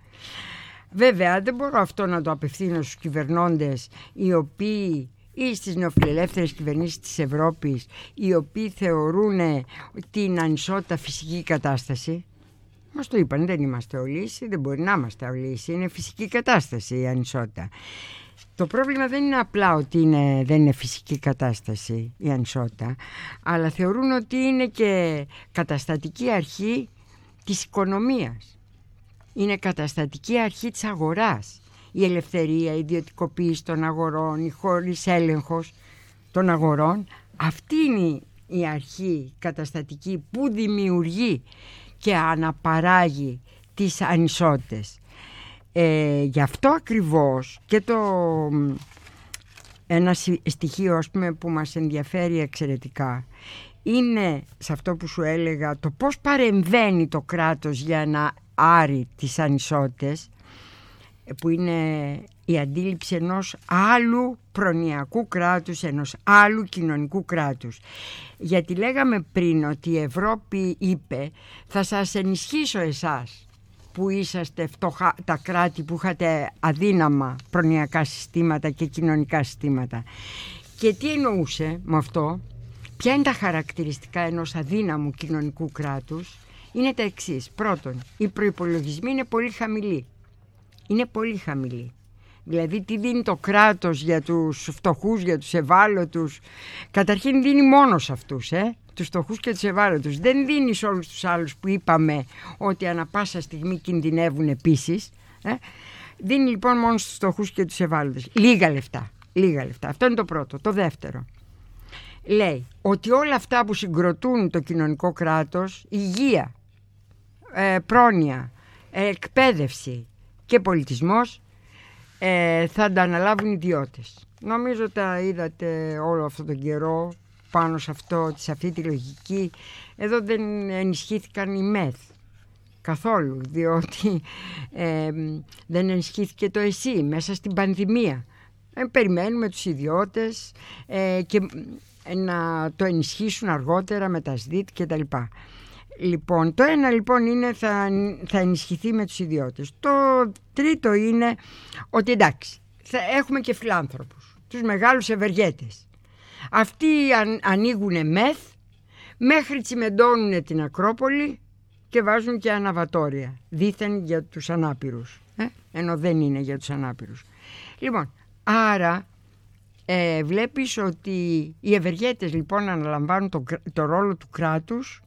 Βέβαια δεν μπορώ αυτό να το απευθύνω στους κυβερνώντες οι οποίοι ή στις νεοφιλελεύθερες κυβερνήσεις της Ευρώπης οι οποίοι θεωρούν την ανισότητα φυσική κατάσταση Μας το είπαν, δεν είμαστε όλοι ίσοι, δεν μπορεί να είμαστε όλοι ίσοι. Είναι φυσική κατάσταση η ανισότητα. Το πρόβλημα δεν είναι απλά ότι είναι, δεν είναι φυσική κατάσταση η ανισότητα, αλλά θεωρούν ότι είναι και καταστατική αρχή της οικονομίας. Είναι καταστατική αρχή της αγοράς. Η ελευθερία, η ιδιωτικοποίηση των αγορών, η χωρίς έλεγχος των αγορών. Αυτή είναι η αρχή καταστατική που δημιουργεί και αναπαράγει τις ανισότητες. Ε, γι' αυτό ακριβώς και το ένα συ- στοιχείο ας πούμε, που μας ενδιαφέρει εξαιρετικά είναι σε αυτό που σου έλεγα το πώς παρεμβαίνει το κράτος για να άρει τις ανισότητες ε, που είναι η αντίληψη ενός άλλου προνοιακού κράτους, ενός άλλου κοινωνικού κράτους. Γιατί λέγαμε πριν ότι η Ευρώπη είπε θα σας ενισχύσω εσάς που είσαστε φτωχά, τα κράτη που είχατε αδύναμα προνοιακά συστήματα και κοινωνικά συστήματα. Και τι εννοούσε με αυτό, ποια είναι τα χαρακτηριστικά ενός αδύναμου κοινωνικού κράτους, είναι τα εξής. Πρώτον, οι προϋπολογισμοί είναι πολύ χαμηλοί. Είναι πολύ χαμηλοί. Δηλαδή τι δίνει το κράτος για τους φτωχούς, για τους ευάλωτους; Καταρχήν δίνει μόνος σε αυτούς, ε, τους φτωχούς και τους ευάλωτους. Δεν δίνεις σε όλους τους άλλους που είπαμε ότι ανα πάσα στιγμή κινδυνεύουν επίσης. Ε. Δίνει λοιπόν μόνος στους φτωχούς και τους ευάλωτους. Λίγα λεφτά. Λίγα λεφτά. Αυτό είναι το πρώτο. Το δεύτερο. Λέει ότι όλα αυτά που συγκροτούν το κοινωνικό κράτος, υγεία, ε, πρόνοια, ε, εκπαίδευση και πολιτισμός ε, θα τα αναλάβουν οι ιδιώτες. Νομίζω τα είδατε όλο αυτόν τον καιρό πάνω σε, αυτό, σε αυτή τη λογική. Εδώ δεν ενισχύθηκαν οι ΜΕΘ καθόλου, διότι ε, δεν ενισχύθηκε το ΕΣΥ μέσα στην πανδημία. Ε, περιμένουμε τους ιδιώτες ε, και ε, να το ενισχύσουν αργότερα με τα ΣΔΙΤ και τα λοιπά. Λοιπόν, το ένα λοιπόν είναι θα, θα ενισχυθεί με τους ιδιώτες. Το τρίτο είναι ότι εντάξει, θα έχουμε και φιλάνθρωπους, τους μεγάλους ευεργέτες. Αυτοί αν, ανοίγουν μεθ, μέχρι τσιμεντώνουν την Ακρόπολη και βάζουν και αναβατόρια, δήθεν για τους ανάπηρους, ε; ενώ δεν είναι για τους ανάπηρους. Λοιπόν, άρα ε, βλέπεις ότι οι ευεργέτες λοιπόν αναλαμβάνουν το, κρά- το ρόλο του κράτους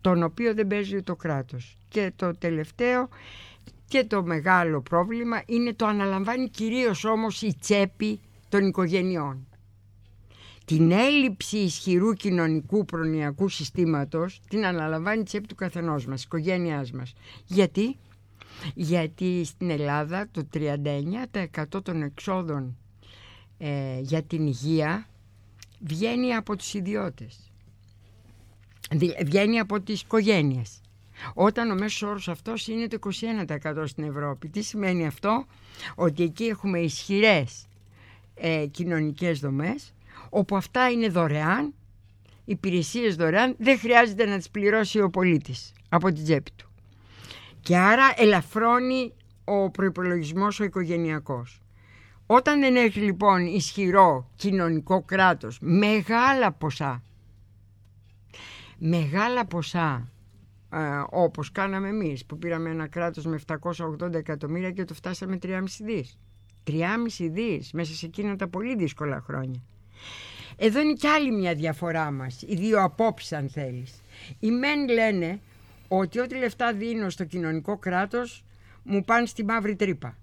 τον οποίο δεν παίζει το κράτος. Και το τελευταίο και το μεγάλο πρόβλημα είναι το αναλαμβάνει κυρίως όμως η τσέπη των οικογενειών. Την έλλειψη ισχυρού κοινωνικού προνοιακού συστήματος την αναλαμβάνει η τσέπη του καθενός μας, της οικογένειάς μας. Γιατί; Γιατί στην Ελλάδα το 39% των εξόδων ε, για την υγεία βγαίνει από τους ιδιώτες. Δη- Βγαίνει από τις οικογένειες. Όταν ο μέσος όρος αυτός είναι το 21% στην Ευρώπη. Τι σημαίνει αυτό; Ότι εκεί έχουμε ισχυρές ε, κοινωνικές δομές, όπου αυτά είναι δωρεάν, υπηρεσίες δωρεάν, δεν χρειάζεται να τις πληρώσει ο πολίτης από την τσέπη του. Και άρα ελαφρώνει ο προϋπολογισμός ο οικογενειακός. Όταν δεν έχει λοιπόν ισχυρό κοινωνικό κράτος, μεγάλα ποσά, μεγάλα ποσά, ε, όπως κάναμε εμείς που πήραμε ένα κράτος με 780 εκατομμύρια και το φτάσαμε 3,5 δις. 3,5 δις μέσα σε εκείνα τα πολύ δύσκολα χρόνια. Εδώ είναι κι άλλη μια διαφορά μας, οι δύο απόψεις αν θέλεις. Οι μεν λένε ότι ό,τι λεφτά δίνω στο κοινωνικό κράτος μου πάνε στη μαύρη τρύπα.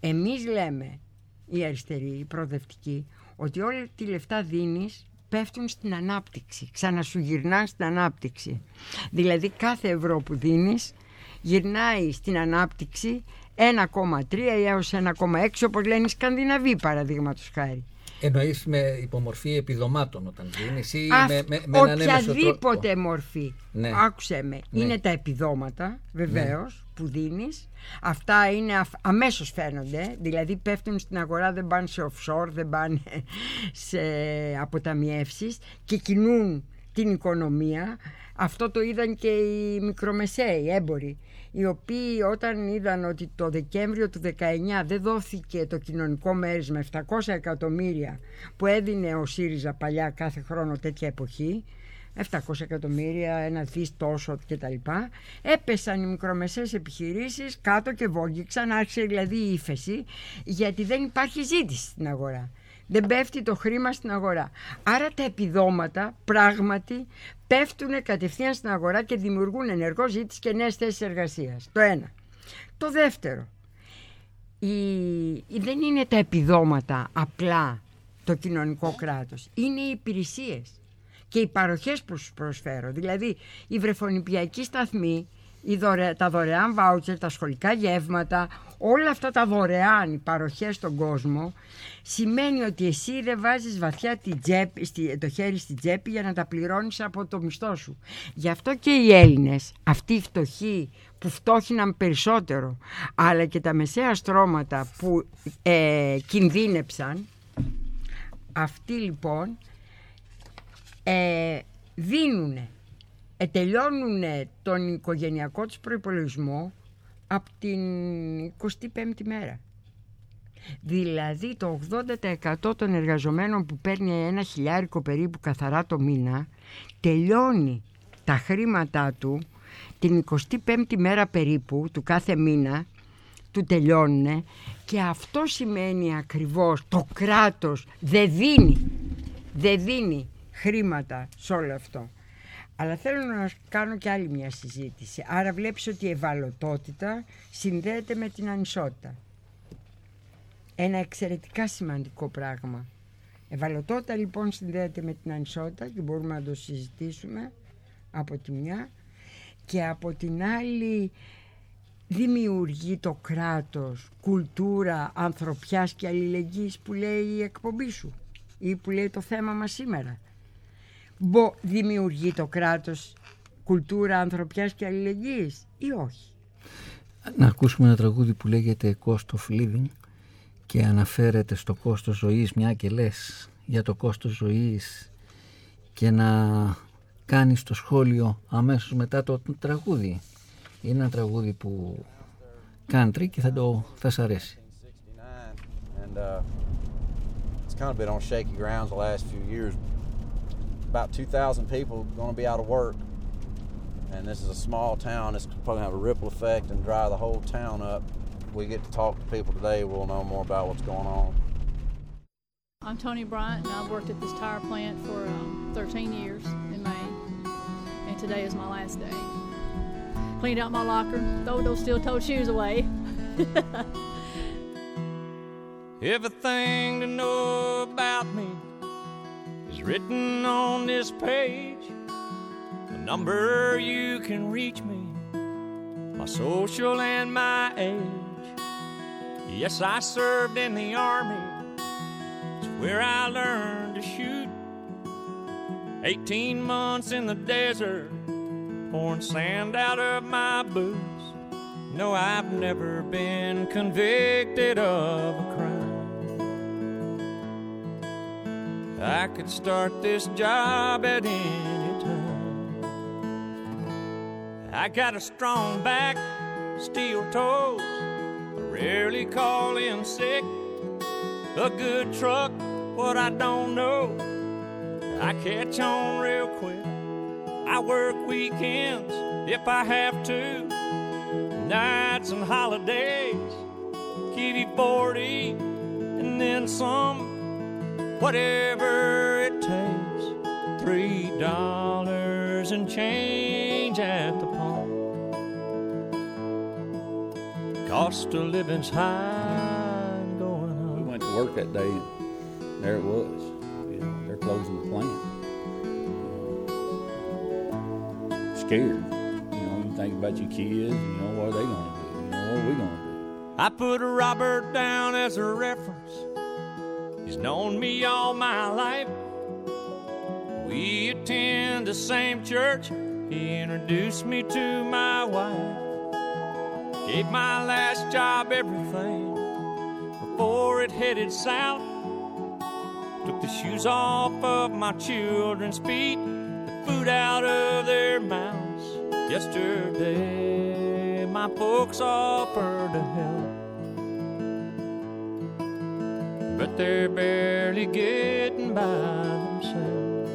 Εμείς λέμε, οι αριστεροί, οι προοδευτικοί, ότι όλα τη λεφτά δίνεις πέφτουν στην ανάπτυξη, ξανασου γυρνά στην ανάπτυξη. Δηλαδή κάθε ευρώ που δίνεις γυρνάει στην ανάπτυξη 1,3 έως 1,6 όπως λένε οι Σκανδιναβοί παραδείγματος χάρη. Εννοείς με υπομορφή επιδομάτων όταν δίνει ή Αυ- με, με, με έναν έμεσο οποιαδήποτε τρόπο. μορφή. Ναι. Άκουσε με. Ναι. Είναι τα επιδόματα, βεβαίως, που δίνεις. Αυτά είναι αφ- αμέσως φαίνονται. Δηλαδή πέφτουν στην αγορά, δεν πάνε σε offshore, δεν πάνε σε αποταμιεύσεις και κινούν την οικονομία. Αυτό το είδαν και οι μικρομεσαίοι οι έμποροι οι οποίοι όταν είδαν ότι το Δεκέμβριο του 19 δεν δόθηκε το κοινωνικό μέρισμα 700 εκατομμύρια που έδινε ο ΣΥΡΙΖΑ παλιά κάθε χρόνο τέτοια εποχή 700 εκατομμύρια, ένα δις τόσο κτλ. Έπεσαν οι μικρομεσαίες επιχειρήσεις κάτω και βόγγιξαν, άρχισε δηλαδή η ύφεση, γιατί δεν υπάρχει ζήτηση στην αγορά. Δεν πέφτει το χρήμα στην αγορά. Άρα τα επιδόματα πράγματι πέφτουν κατευθείαν στην αγορά και δημιουργούν ενεργός ζήτηση και νέες θέσεις εργασίας. Το ένα. Το δεύτερο, η, η- δεν είναι τα επιδόματα απλά το κοινωνικό κράτος. Είναι οι υπηρεσίες και οι παροχές που σου προσφέρω. Δηλαδή η βρεφονιπιακή σταθμή, η δωρε- τα δωρεάν βάουτσερ, τα σχολικά γεύματα, όλα αυτά τα δωρεάν οι παροχές στον κόσμο σημαίνει ότι εσύ δεν βάζεις βαθιά την τσέπη, στη- το χέρι στην τσέπη για να τα πληρώνεις από το μισθό σου. Γι' αυτό και οι Έλληνες, αυτοί οι φτωχοί που φτώχυναν περισσότερο, αλλά και τα μεσαία στρώματα που ε, κινδύνεψαν, αυτοί λοιπόν ε, δίνουν, ε, τελειώνουν τον οικογενειακό τους προϋπολογισμό από την 25η μέρα. Δηλαδή το 80% των εργαζομένων που παίρνει ένα χιλιάρικο περίπου καθαρά το μήνα τελειώνει τα χρήματά του την 25η μέρα περίπου του κάθε μήνα του τελειώνουν και αυτό σημαίνει ακριβώς το κράτος δεν δίνει δεν δίνει χρήματα σε όλο αυτό. Αλλά θέλω να κάνω και άλλη μια συζήτηση. Άρα βλέπεις ότι η ευαλωτότητα συνδέεται με την ανισότητα. Ένα εξαιρετικά σημαντικό πράγμα. Ευαλωτότητα λοιπόν συνδέεται με την ανισότητα και μπορούμε να το συζητήσουμε από τη μια και από την άλλη δημιουργεί το κράτος κουλτούρα ανθρωπιάς και αλληλεγγύης που λέει η εκπομπή σου ή που λέει το θέμα μας σήμερα. Μπο, δημιουργεί το κράτος κουλτούρα ανθρωπιάς και αλληλεγγύης ή όχι; Να ακούσουμε ένα τραγούδι που λέγεται Cost of Living και αναφέρεται στο κόστος ζωής μια και λες για το κόστος ζωής και να κάνεις το σχόλιο αμέσως μετά το τραγούδι. Είναι ένα τραγούδι που country και θα το θα σ' αρέσει. and uh, it's kind of been on shaky grounds the last few years. About 2,000 people going to be out of work, and this is a small town. It's probably have a ripple effect and dry the whole town up. We get to talk to people today. We'll know more about what's going on. I'm Tony Bryant, and I've worked at this tire plant for um, 13 years in Maine, and today is my last day. Cleaned out my locker, throw those steel-toed shoes away. Everything to know about me is written on this page. The number you can reach me, my social and my age. Yes, I served in the army. It's where I learned to shoot. 18 months in the desert, pouring sand out of my boots. No, I've never been convicted of a crime. I could start this job at any time. I got a strong back, steel toes. I rarely call in sick. A good truck, what I don't know. I catch on real quick. I work weekends if I have to. Nights and holidays. Give you 40 and then some whatever it takes. Three dollars and change at the pump. Cost of living's high and going up. We went to work that day, and there it was. You know, they're closing the plant. Scared. You know, you think about your kids. You know, what are they going to do? You know, what are we going to do? I put Robert down as a reference. He's known me all my life. We attend the same church. He introduced me to my wife. Gave my last job everything before it headed south. Took the shoes off of my children's feet, the food out of their mouths. Yesterday, my folks offered to help. But they're barely getting by themselves.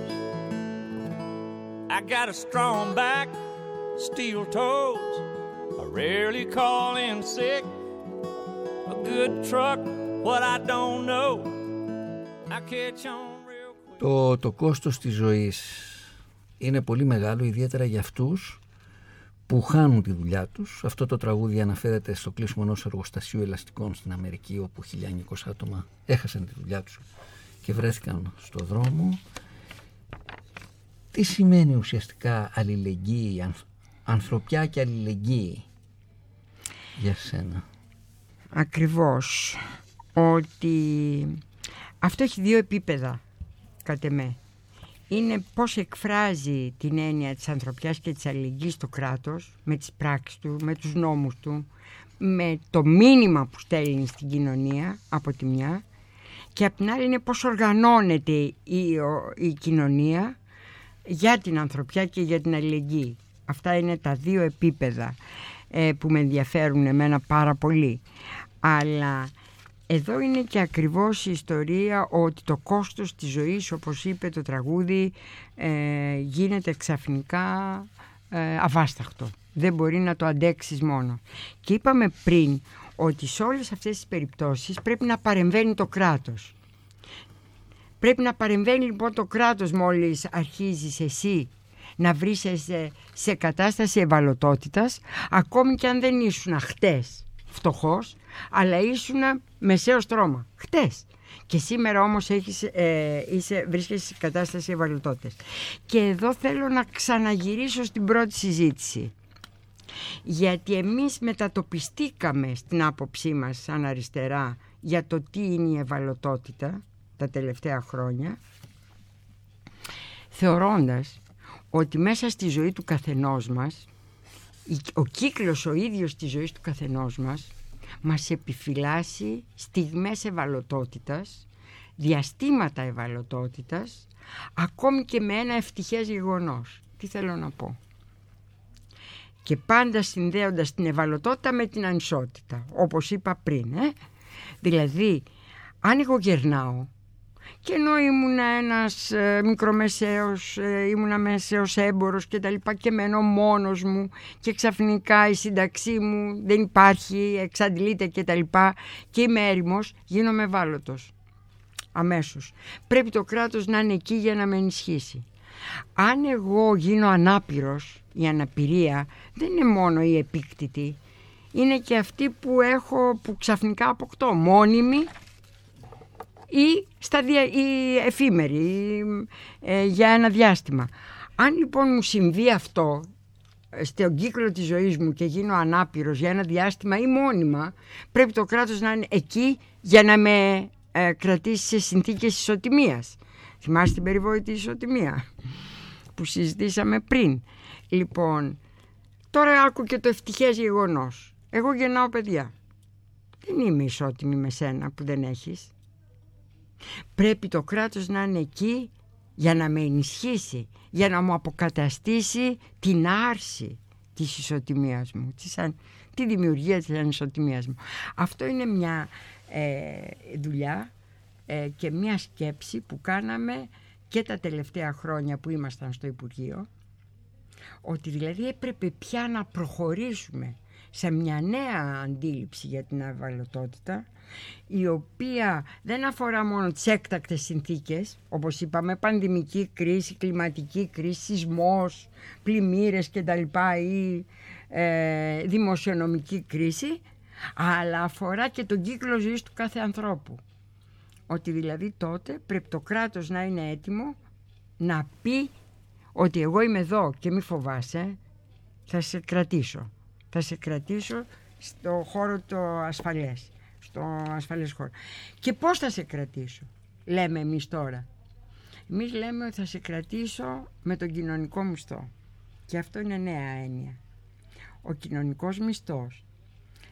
I got a strong back, steel toes. I rarely call in sick. A good truck, what I don't know. I catch on real quick. Το, το κόστος της ζωής είναι πολύ μεγάλο, ιδιαίτερα για αυτούς που χάνουν τη δουλειά τους. Αυτό το τραγούδι αναφέρεται στο κλείσιμο ενός εργοστασίου ελαστικών στην Αμερική, όπου 1900 άτομα έχασαν τη δουλειά τους και βρέθηκαν στο δρόμο. Τι σημαίνει ουσιαστικά αλληλεγγύη, ανθ- ανθρωπιά και αλληλεγγύη για σένα; Ακριβώς. Ότι αυτό έχει δύο επίπεδα, κατ' εμέ. Είναι πώς εκφράζει την έννοια της ανθρωπιάς και της αλληλεγγύης στο κράτος, με τις πράξεις του, με τους νόμους του, με το μήνυμα που στέλνει στην κοινωνία από τη μια και απ' την άλλη είναι πώς οργανώνεται η, ο- η κοινωνία για την ανθρωπιά και για την αλληλεγγύη. Αυτά είναι τα δύο επίπεδα ε, που με ενδιαφέρουν εμένα πάρα πολύ. Αλλά εδώ είναι και ακριβώς η ιστορία ότι το κόστος της ζωής, όπως είπε το τραγούδι, ε, γίνεται ξαφνικά ε, αβάσταχτο. Δεν μπορεί να το αντέξεις μόνο. Και είπαμε πριν ότι σε όλες αυτές τις περιπτώσεις πρέπει να παρεμβαίνει το κράτος. Πρέπει να παρεμβαίνει λοιπόν το κράτος μόλις αρχίζεις εσύ να βρίσκεσαι σε κατάσταση ευαλωτότητας ακόμη και αν δεν ήσουν χτες φτωχός αλλά ήσουν μεσαίος τρόμα χτες. Και σήμερα όμως έχεις, ε, είσαι, βρίσκεσαι σε κατάσταση ευαλωτότητας. Και εδώ θέλω να ξαναγυρίσω στην πρώτη συζήτηση. Γιατί εμείς μετατοπιστήκαμε στην άποψή μας σαν αριστερά για το τι είναι η ευαλωτότητα τα τελευταία χρόνια θεωρώντας ότι μέσα στη ζωή του καθενός μας η- ο κύκλος ο ίδιος της ζωής του καθενός μας μας επιφυλάσσει στιγμές ευαλωτότητας διαστήματα ευαλωτότητας ακόμη και με ένα ευτυχές γεγονός. Τι θέλω να πω; Και πάντα συνδέοντας την ευαλωτότητα με την ανισότητα όπως είπα πριν ε; δηλαδή αν εγώ γερνάω και ενώ ήμουν ένας ε, μικρομεσαίος, ε, ήμουνα μεσαίος έμπορος και τα λοιπά και μένω μόνος μου και ξαφνικά η σύνταξή μου δεν υπάρχει, εξαντλείται και τα λοιπά και είμαι έρημος, γίνομαι ευάλωτος αμέσως. Πρέπει το κράτος να είναι εκεί για να με ενισχύσει. Αν εγώ γίνω ανάπηρος, η αναπηρία δεν είναι μόνο η επίκτητη, είναι και αυτή που έχω, που ξαφνικά αποκτώ, μόνιμη ή, σταδια, ή εφήμερη ή, ε, για ένα διάστημα. Αν λοιπόν μου συμβεί αυτό ε, στον κύκλο της ζωής μου και γίνω ανάπηρος για ένα διάστημα ή μόνιμα, πρέπει το κράτος να είναι εκεί για να με ε, κρατήσει σε συνθήκες ισοτιμίας. Θυμάστε την περιβόητη ισοτιμία που συζητήσαμε πριν. Λοιπόν, τώρα άκου και το ευτυχές γεγονός. Εγώ γεννάω παιδιά. Δεν είμαι ισότιμη με σένα που δεν έχεις. Πρέπει το κράτος να είναι εκεί για να με ενισχύσει, για να μου αποκαταστήσει την άρση της ισοτιμίας μου, της, αν- τη δημιουργία της ανισοτιμίας μου. Αυτό είναι μια ε, δουλειά ε, και μια σκέψη που κάναμε και τα τελευταία χρόνια που ήμασταν στο Υπουργείο, ότι δηλαδή έπρεπε πια να προχωρήσουμε σε μια νέα αντίληψη για την ευαλωτότητα η οποία δεν αφορά μόνο τις έκτακτες συνθήκες όπως είπαμε πανδημική κρίση, κλιματική κρίση, σεισμός, πλημμύρες κτλ. ή ε, δημοσιονομική κρίση αλλά αφορά και τον κύκλο ζωής του κάθε ανθρώπου. Ότι δηλαδή τότε πρέπει το κράτος να είναι έτοιμο να πει ότι εγώ είμαι εδώ και μη φοβάσαι θα σε κρατήσω. Θα σε κρατήσω στο χώρο το ασφαλές στο ασφαλές χώρο. Και πώς θα σε κρατήσω λέμε εμείς τώρα. Εμείς λέμε ότι θα σε κρατήσω με τον κοινωνικό μισθό. Και αυτό είναι νέα έννοια. Ο κοινωνικός μισθός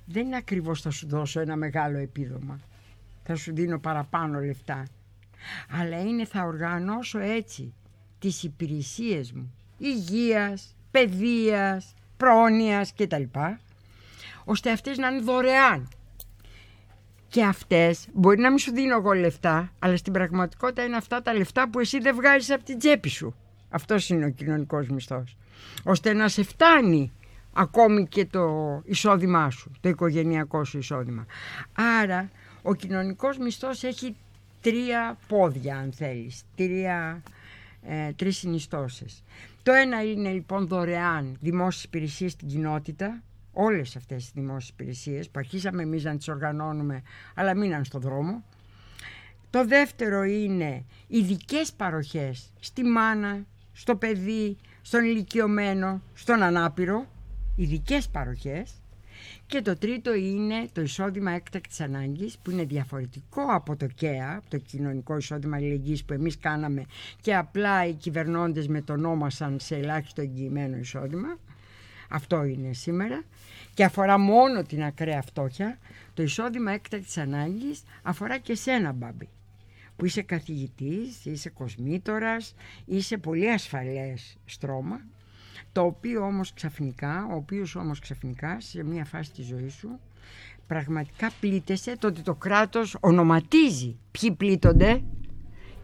δεν είναι ακριβώς θα σου δώσω ένα μεγάλο επίδομα θα σου δίνω παραπάνω λεφτά αλλά είναι θα οργανώσω έτσι τις υπηρεσίες μου υγείας, παιδείας, πρόνοιας κτλ. ώστε αυτές να είναι δωρεάν και αυτές μπορεί να μην σου δίνω εγώ λεφτά αλλά στην πραγματικότητα είναι αυτά τα λεφτά που εσύ δεν βγάζεις από την τσέπη σου Αυτός είναι ο κοινωνικός μισθός. Ώστε να σε φτάνει ακόμη και το εισόδημά σου, το οικογενειακό σου εισόδημα. Άρα ο κοινωνικός μισθός έχει τρία πόδια αν θέλεις, τρία, ε, τρεις συνιστώσεις. Το ένα είναι λοιπόν δωρεάν δημόσιες υπηρεσίες στην κοινότητα, όλες αυτές τις δημόσιες υπηρεσίες που αρχίσαμε εμείς να τις οργανώνουμε αλλά μείναν στο δρόμο. Το δεύτερο είναι ειδικές παροχές στη μάνα, στο παιδί, στον ηλικιωμένο, στον ανάπηρο, ειδικές παροχές. Και το τρίτο είναι το εισόδημα έκτακτης ανάγκης που είναι διαφορετικό από το ΚΕΑ, από το κοινωνικό εισόδημα αλληλεγγύης που εμείς κάναμε και απλά οι κυβερνώντες μετονόμασαν σε ελάχιστο εγγυημένο εισόδημα. Αυτό είναι σήμερα και αφορά μόνο την ακραία φτώχεια. Το εισόδημα έκτακτης ανάγκης αφορά και σένα μπάμπη που είσαι καθηγητής, είσαι κοσμήτορας, είσαι πολύ ασφαλές στρώμα το οποίο όμως ξαφνικά, ο οποίος όμως ξαφνικά σε μια φάση της ζωής σου πραγματικά πλήττεσαι το ότι το κράτος ονοματίζει ποιοι πλήττονται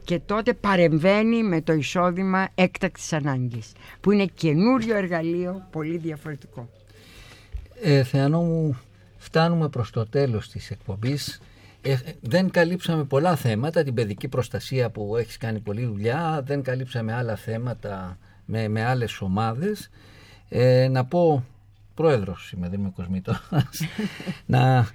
και τότε παρεμβαίνει με το εισόδημα έκτακτης ανάγκης που είναι καινούριο εργαλείο πολύ διαφορετικό. Ε, Θεανό μου, φτάνουμε προς το τέλος της εκπομπής. Ε, δεν καλύψαμε πολλά θέματα, την παιδική προστασία που έχεις κάνει πολλή δουλειά, δεν καλύψαμε άλλα θέματα με, με άλλες ομάδες. Ε, να πω, πρόεδρος είμαι, δεν είμαι κοσμήτωρας, να,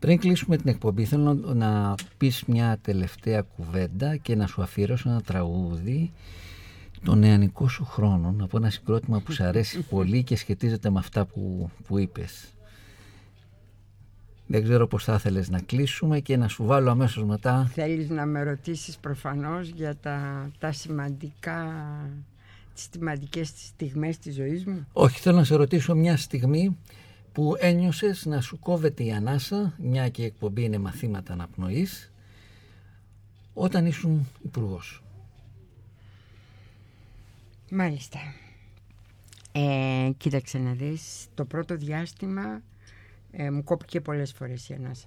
πριν κλείσουμε την εκπομπή θέλω να, να πεις μια τελευταία κουβέντα και να σου αφιερώσω ένα τραγούδι το νεανικό σου χρόνο, να πω ένα συγκρότημα που σου αρέσει πολύ και σχετίζεται με αυτά που, που είπες. Δεν ξέρω πώς θα ήθελες να κλείσουμε και να σου βάλω αμέσως μετά. Θέλεις να με ρωτήσεις προφανώς για τα, τα σημαντικά τις σημαντικές στιγμές της ζωής μου; Όχι, θέλω να σε ρωτήσω μια στιγμή που ένιωσες να σου κόβεται η ανάσα, μια και η εκπομπή είναι μαθήματα αναπνοής, όταν ήσουν υπουργός; Μάλιστα. Ε, κοίταξε να δεις, το πρώτο διάστημα ε, μου κόπηκε πολλές φορές η ανάσα.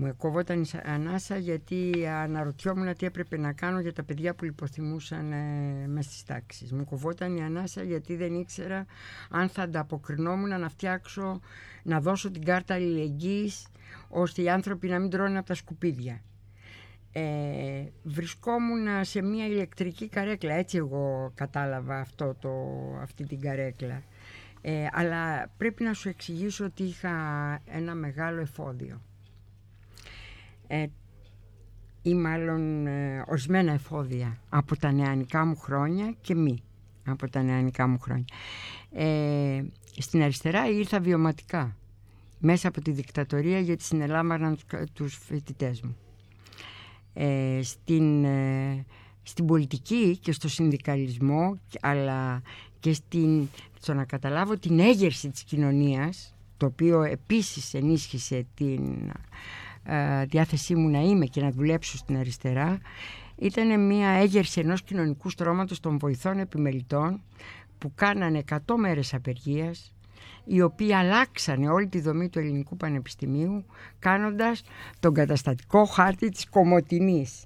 Μου κόβονταν η ανάσα γιατί αναρωτιόμουν τι έπρεπε να κάνω για τα παιδιά που λιποθυμούσαν ε, μέσα στις τάξεις. Μου κοβόταν η ανάσα γιατί δεν ήξερα αν θα ανταποκρινόμουν να φτιάξω, να δώσω την κάρτα αλληλεγγύης ώστε οι άνθρωποι να μην τρώνε από τα σκουπίδια. Ε, βρισκόμουν σε μια ηλεκτρική καρέκλα, έτσι εγώ κατάλαβα αυτό το, αυτή την καρέκλα. Ε, αλλά πρέπει να σου εξηγήσω ότι είχα ένα μεγάλο εφόδιο ε, ή μάλλον ε, ορισμένα εφόδια από τα νεανικά μου χρόνια και μη από τα νεανικά μου χρόνια. Ε, στην αριστερά ήρθα βιωματικά μέσα από τη δικτατορία γιατί συνελάμβαναν τους φοιτητές μου. Ε, στην, ε, στην πολιτική και στο συνδικαλισμό αλλά και στην, στο να καταλάβω την έγερση της κοινωνίας το οποίο επίσης ενίσχυσε την ε, διάθεσή μου να είμαι και να δουλέψω στην αριστερά ήταν μια έγερση ενός κοινωνικού στρώματος των βοηθών επιμελητών που κάνανε 100 μέρες απεργίας οι οποίοι αλλάξανε όλη τη δομή του ελληνικού πανεπιστημίου κάνοντας τον καταστατικό χάρτη της Κομωτινής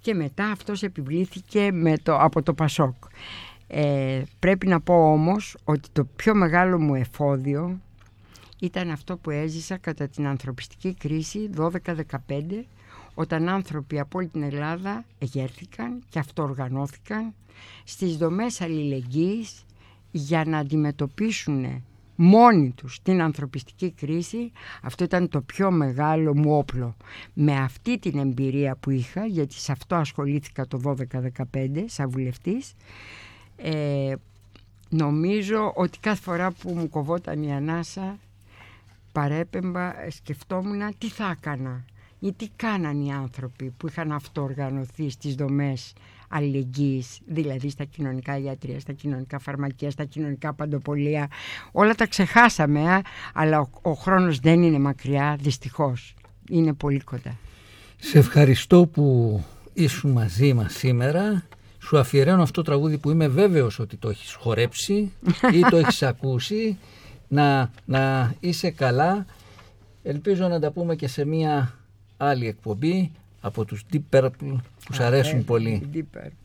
και μετά αυτός επιβλήθηκε με το, από το Πασόκ. Ε, πρέπει να πω όμως ότι το πιο μεγάλο μου εφόδιο ήταν αυτό που έζησα κατά την ανθρωπιστική κρίση 12-15 όταν άνθρωποι από όλη την Ελλάδα εγέρθηκαν και αυτοοργανώθηκαν στις δομές αλληλεγγύης για να αντιμετωπίσουν μόνοι τους την ανθρωπιστική κρίση. Αυτό ήταν το πιο μεγάλο μου όπλο. Με αυτή την εμπειρία που είχα γιατί σε αυτό ασχολήθηκα το 12-15 σαν βουλευτής ε, νομίζω ότι κάθε φορά που μου κοβόταν η ανάσα παρέπεμπα ε, σκεφτόμουν τι θα έκανα ή τι κάναν οι άνθρωποι που είχαν αυτοοργανωθεί στις δομές αλληλεγγύης, δηλαδή στα κοινωνικά ιατρία, στα κοινωνικά φαρμακεία, στα κοινωνικά παντοπολία. Όλα τα ξεχάσαμε, αλλά ο, ο χρόνος δεν είναι μακριά, δυστυχώς. Είναι πολύ κοντά. Σε ευχαριστώ που ήσουν μαζί μας σήμερα. Σου αφιερώνω αυτό το τραγούδι που είμαι βέβαιος ότι το έχεις χορέψει ή το έχεις ακούσει να, να είσαι καλά. Ελπίζω να τα πούμε και σε μια άλλη εκπομπή από τους Deep Purple που σου αρέσουν πολύ. Deep Purple.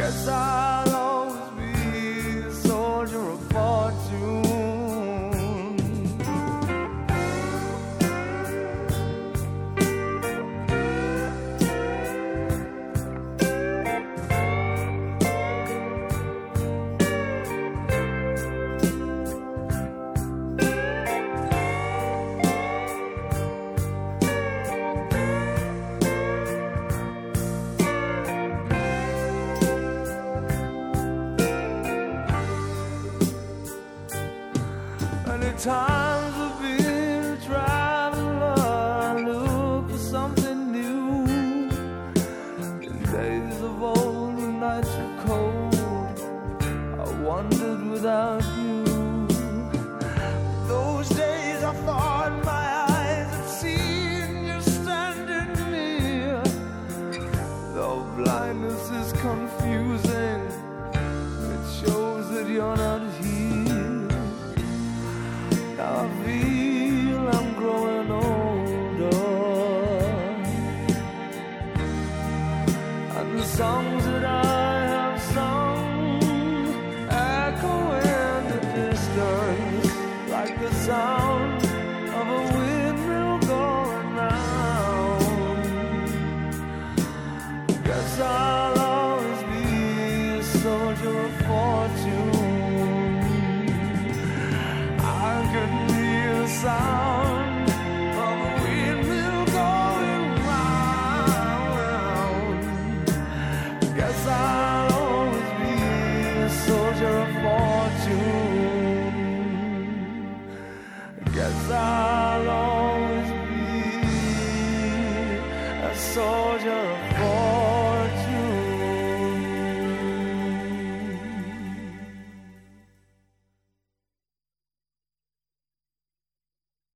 Cause I time.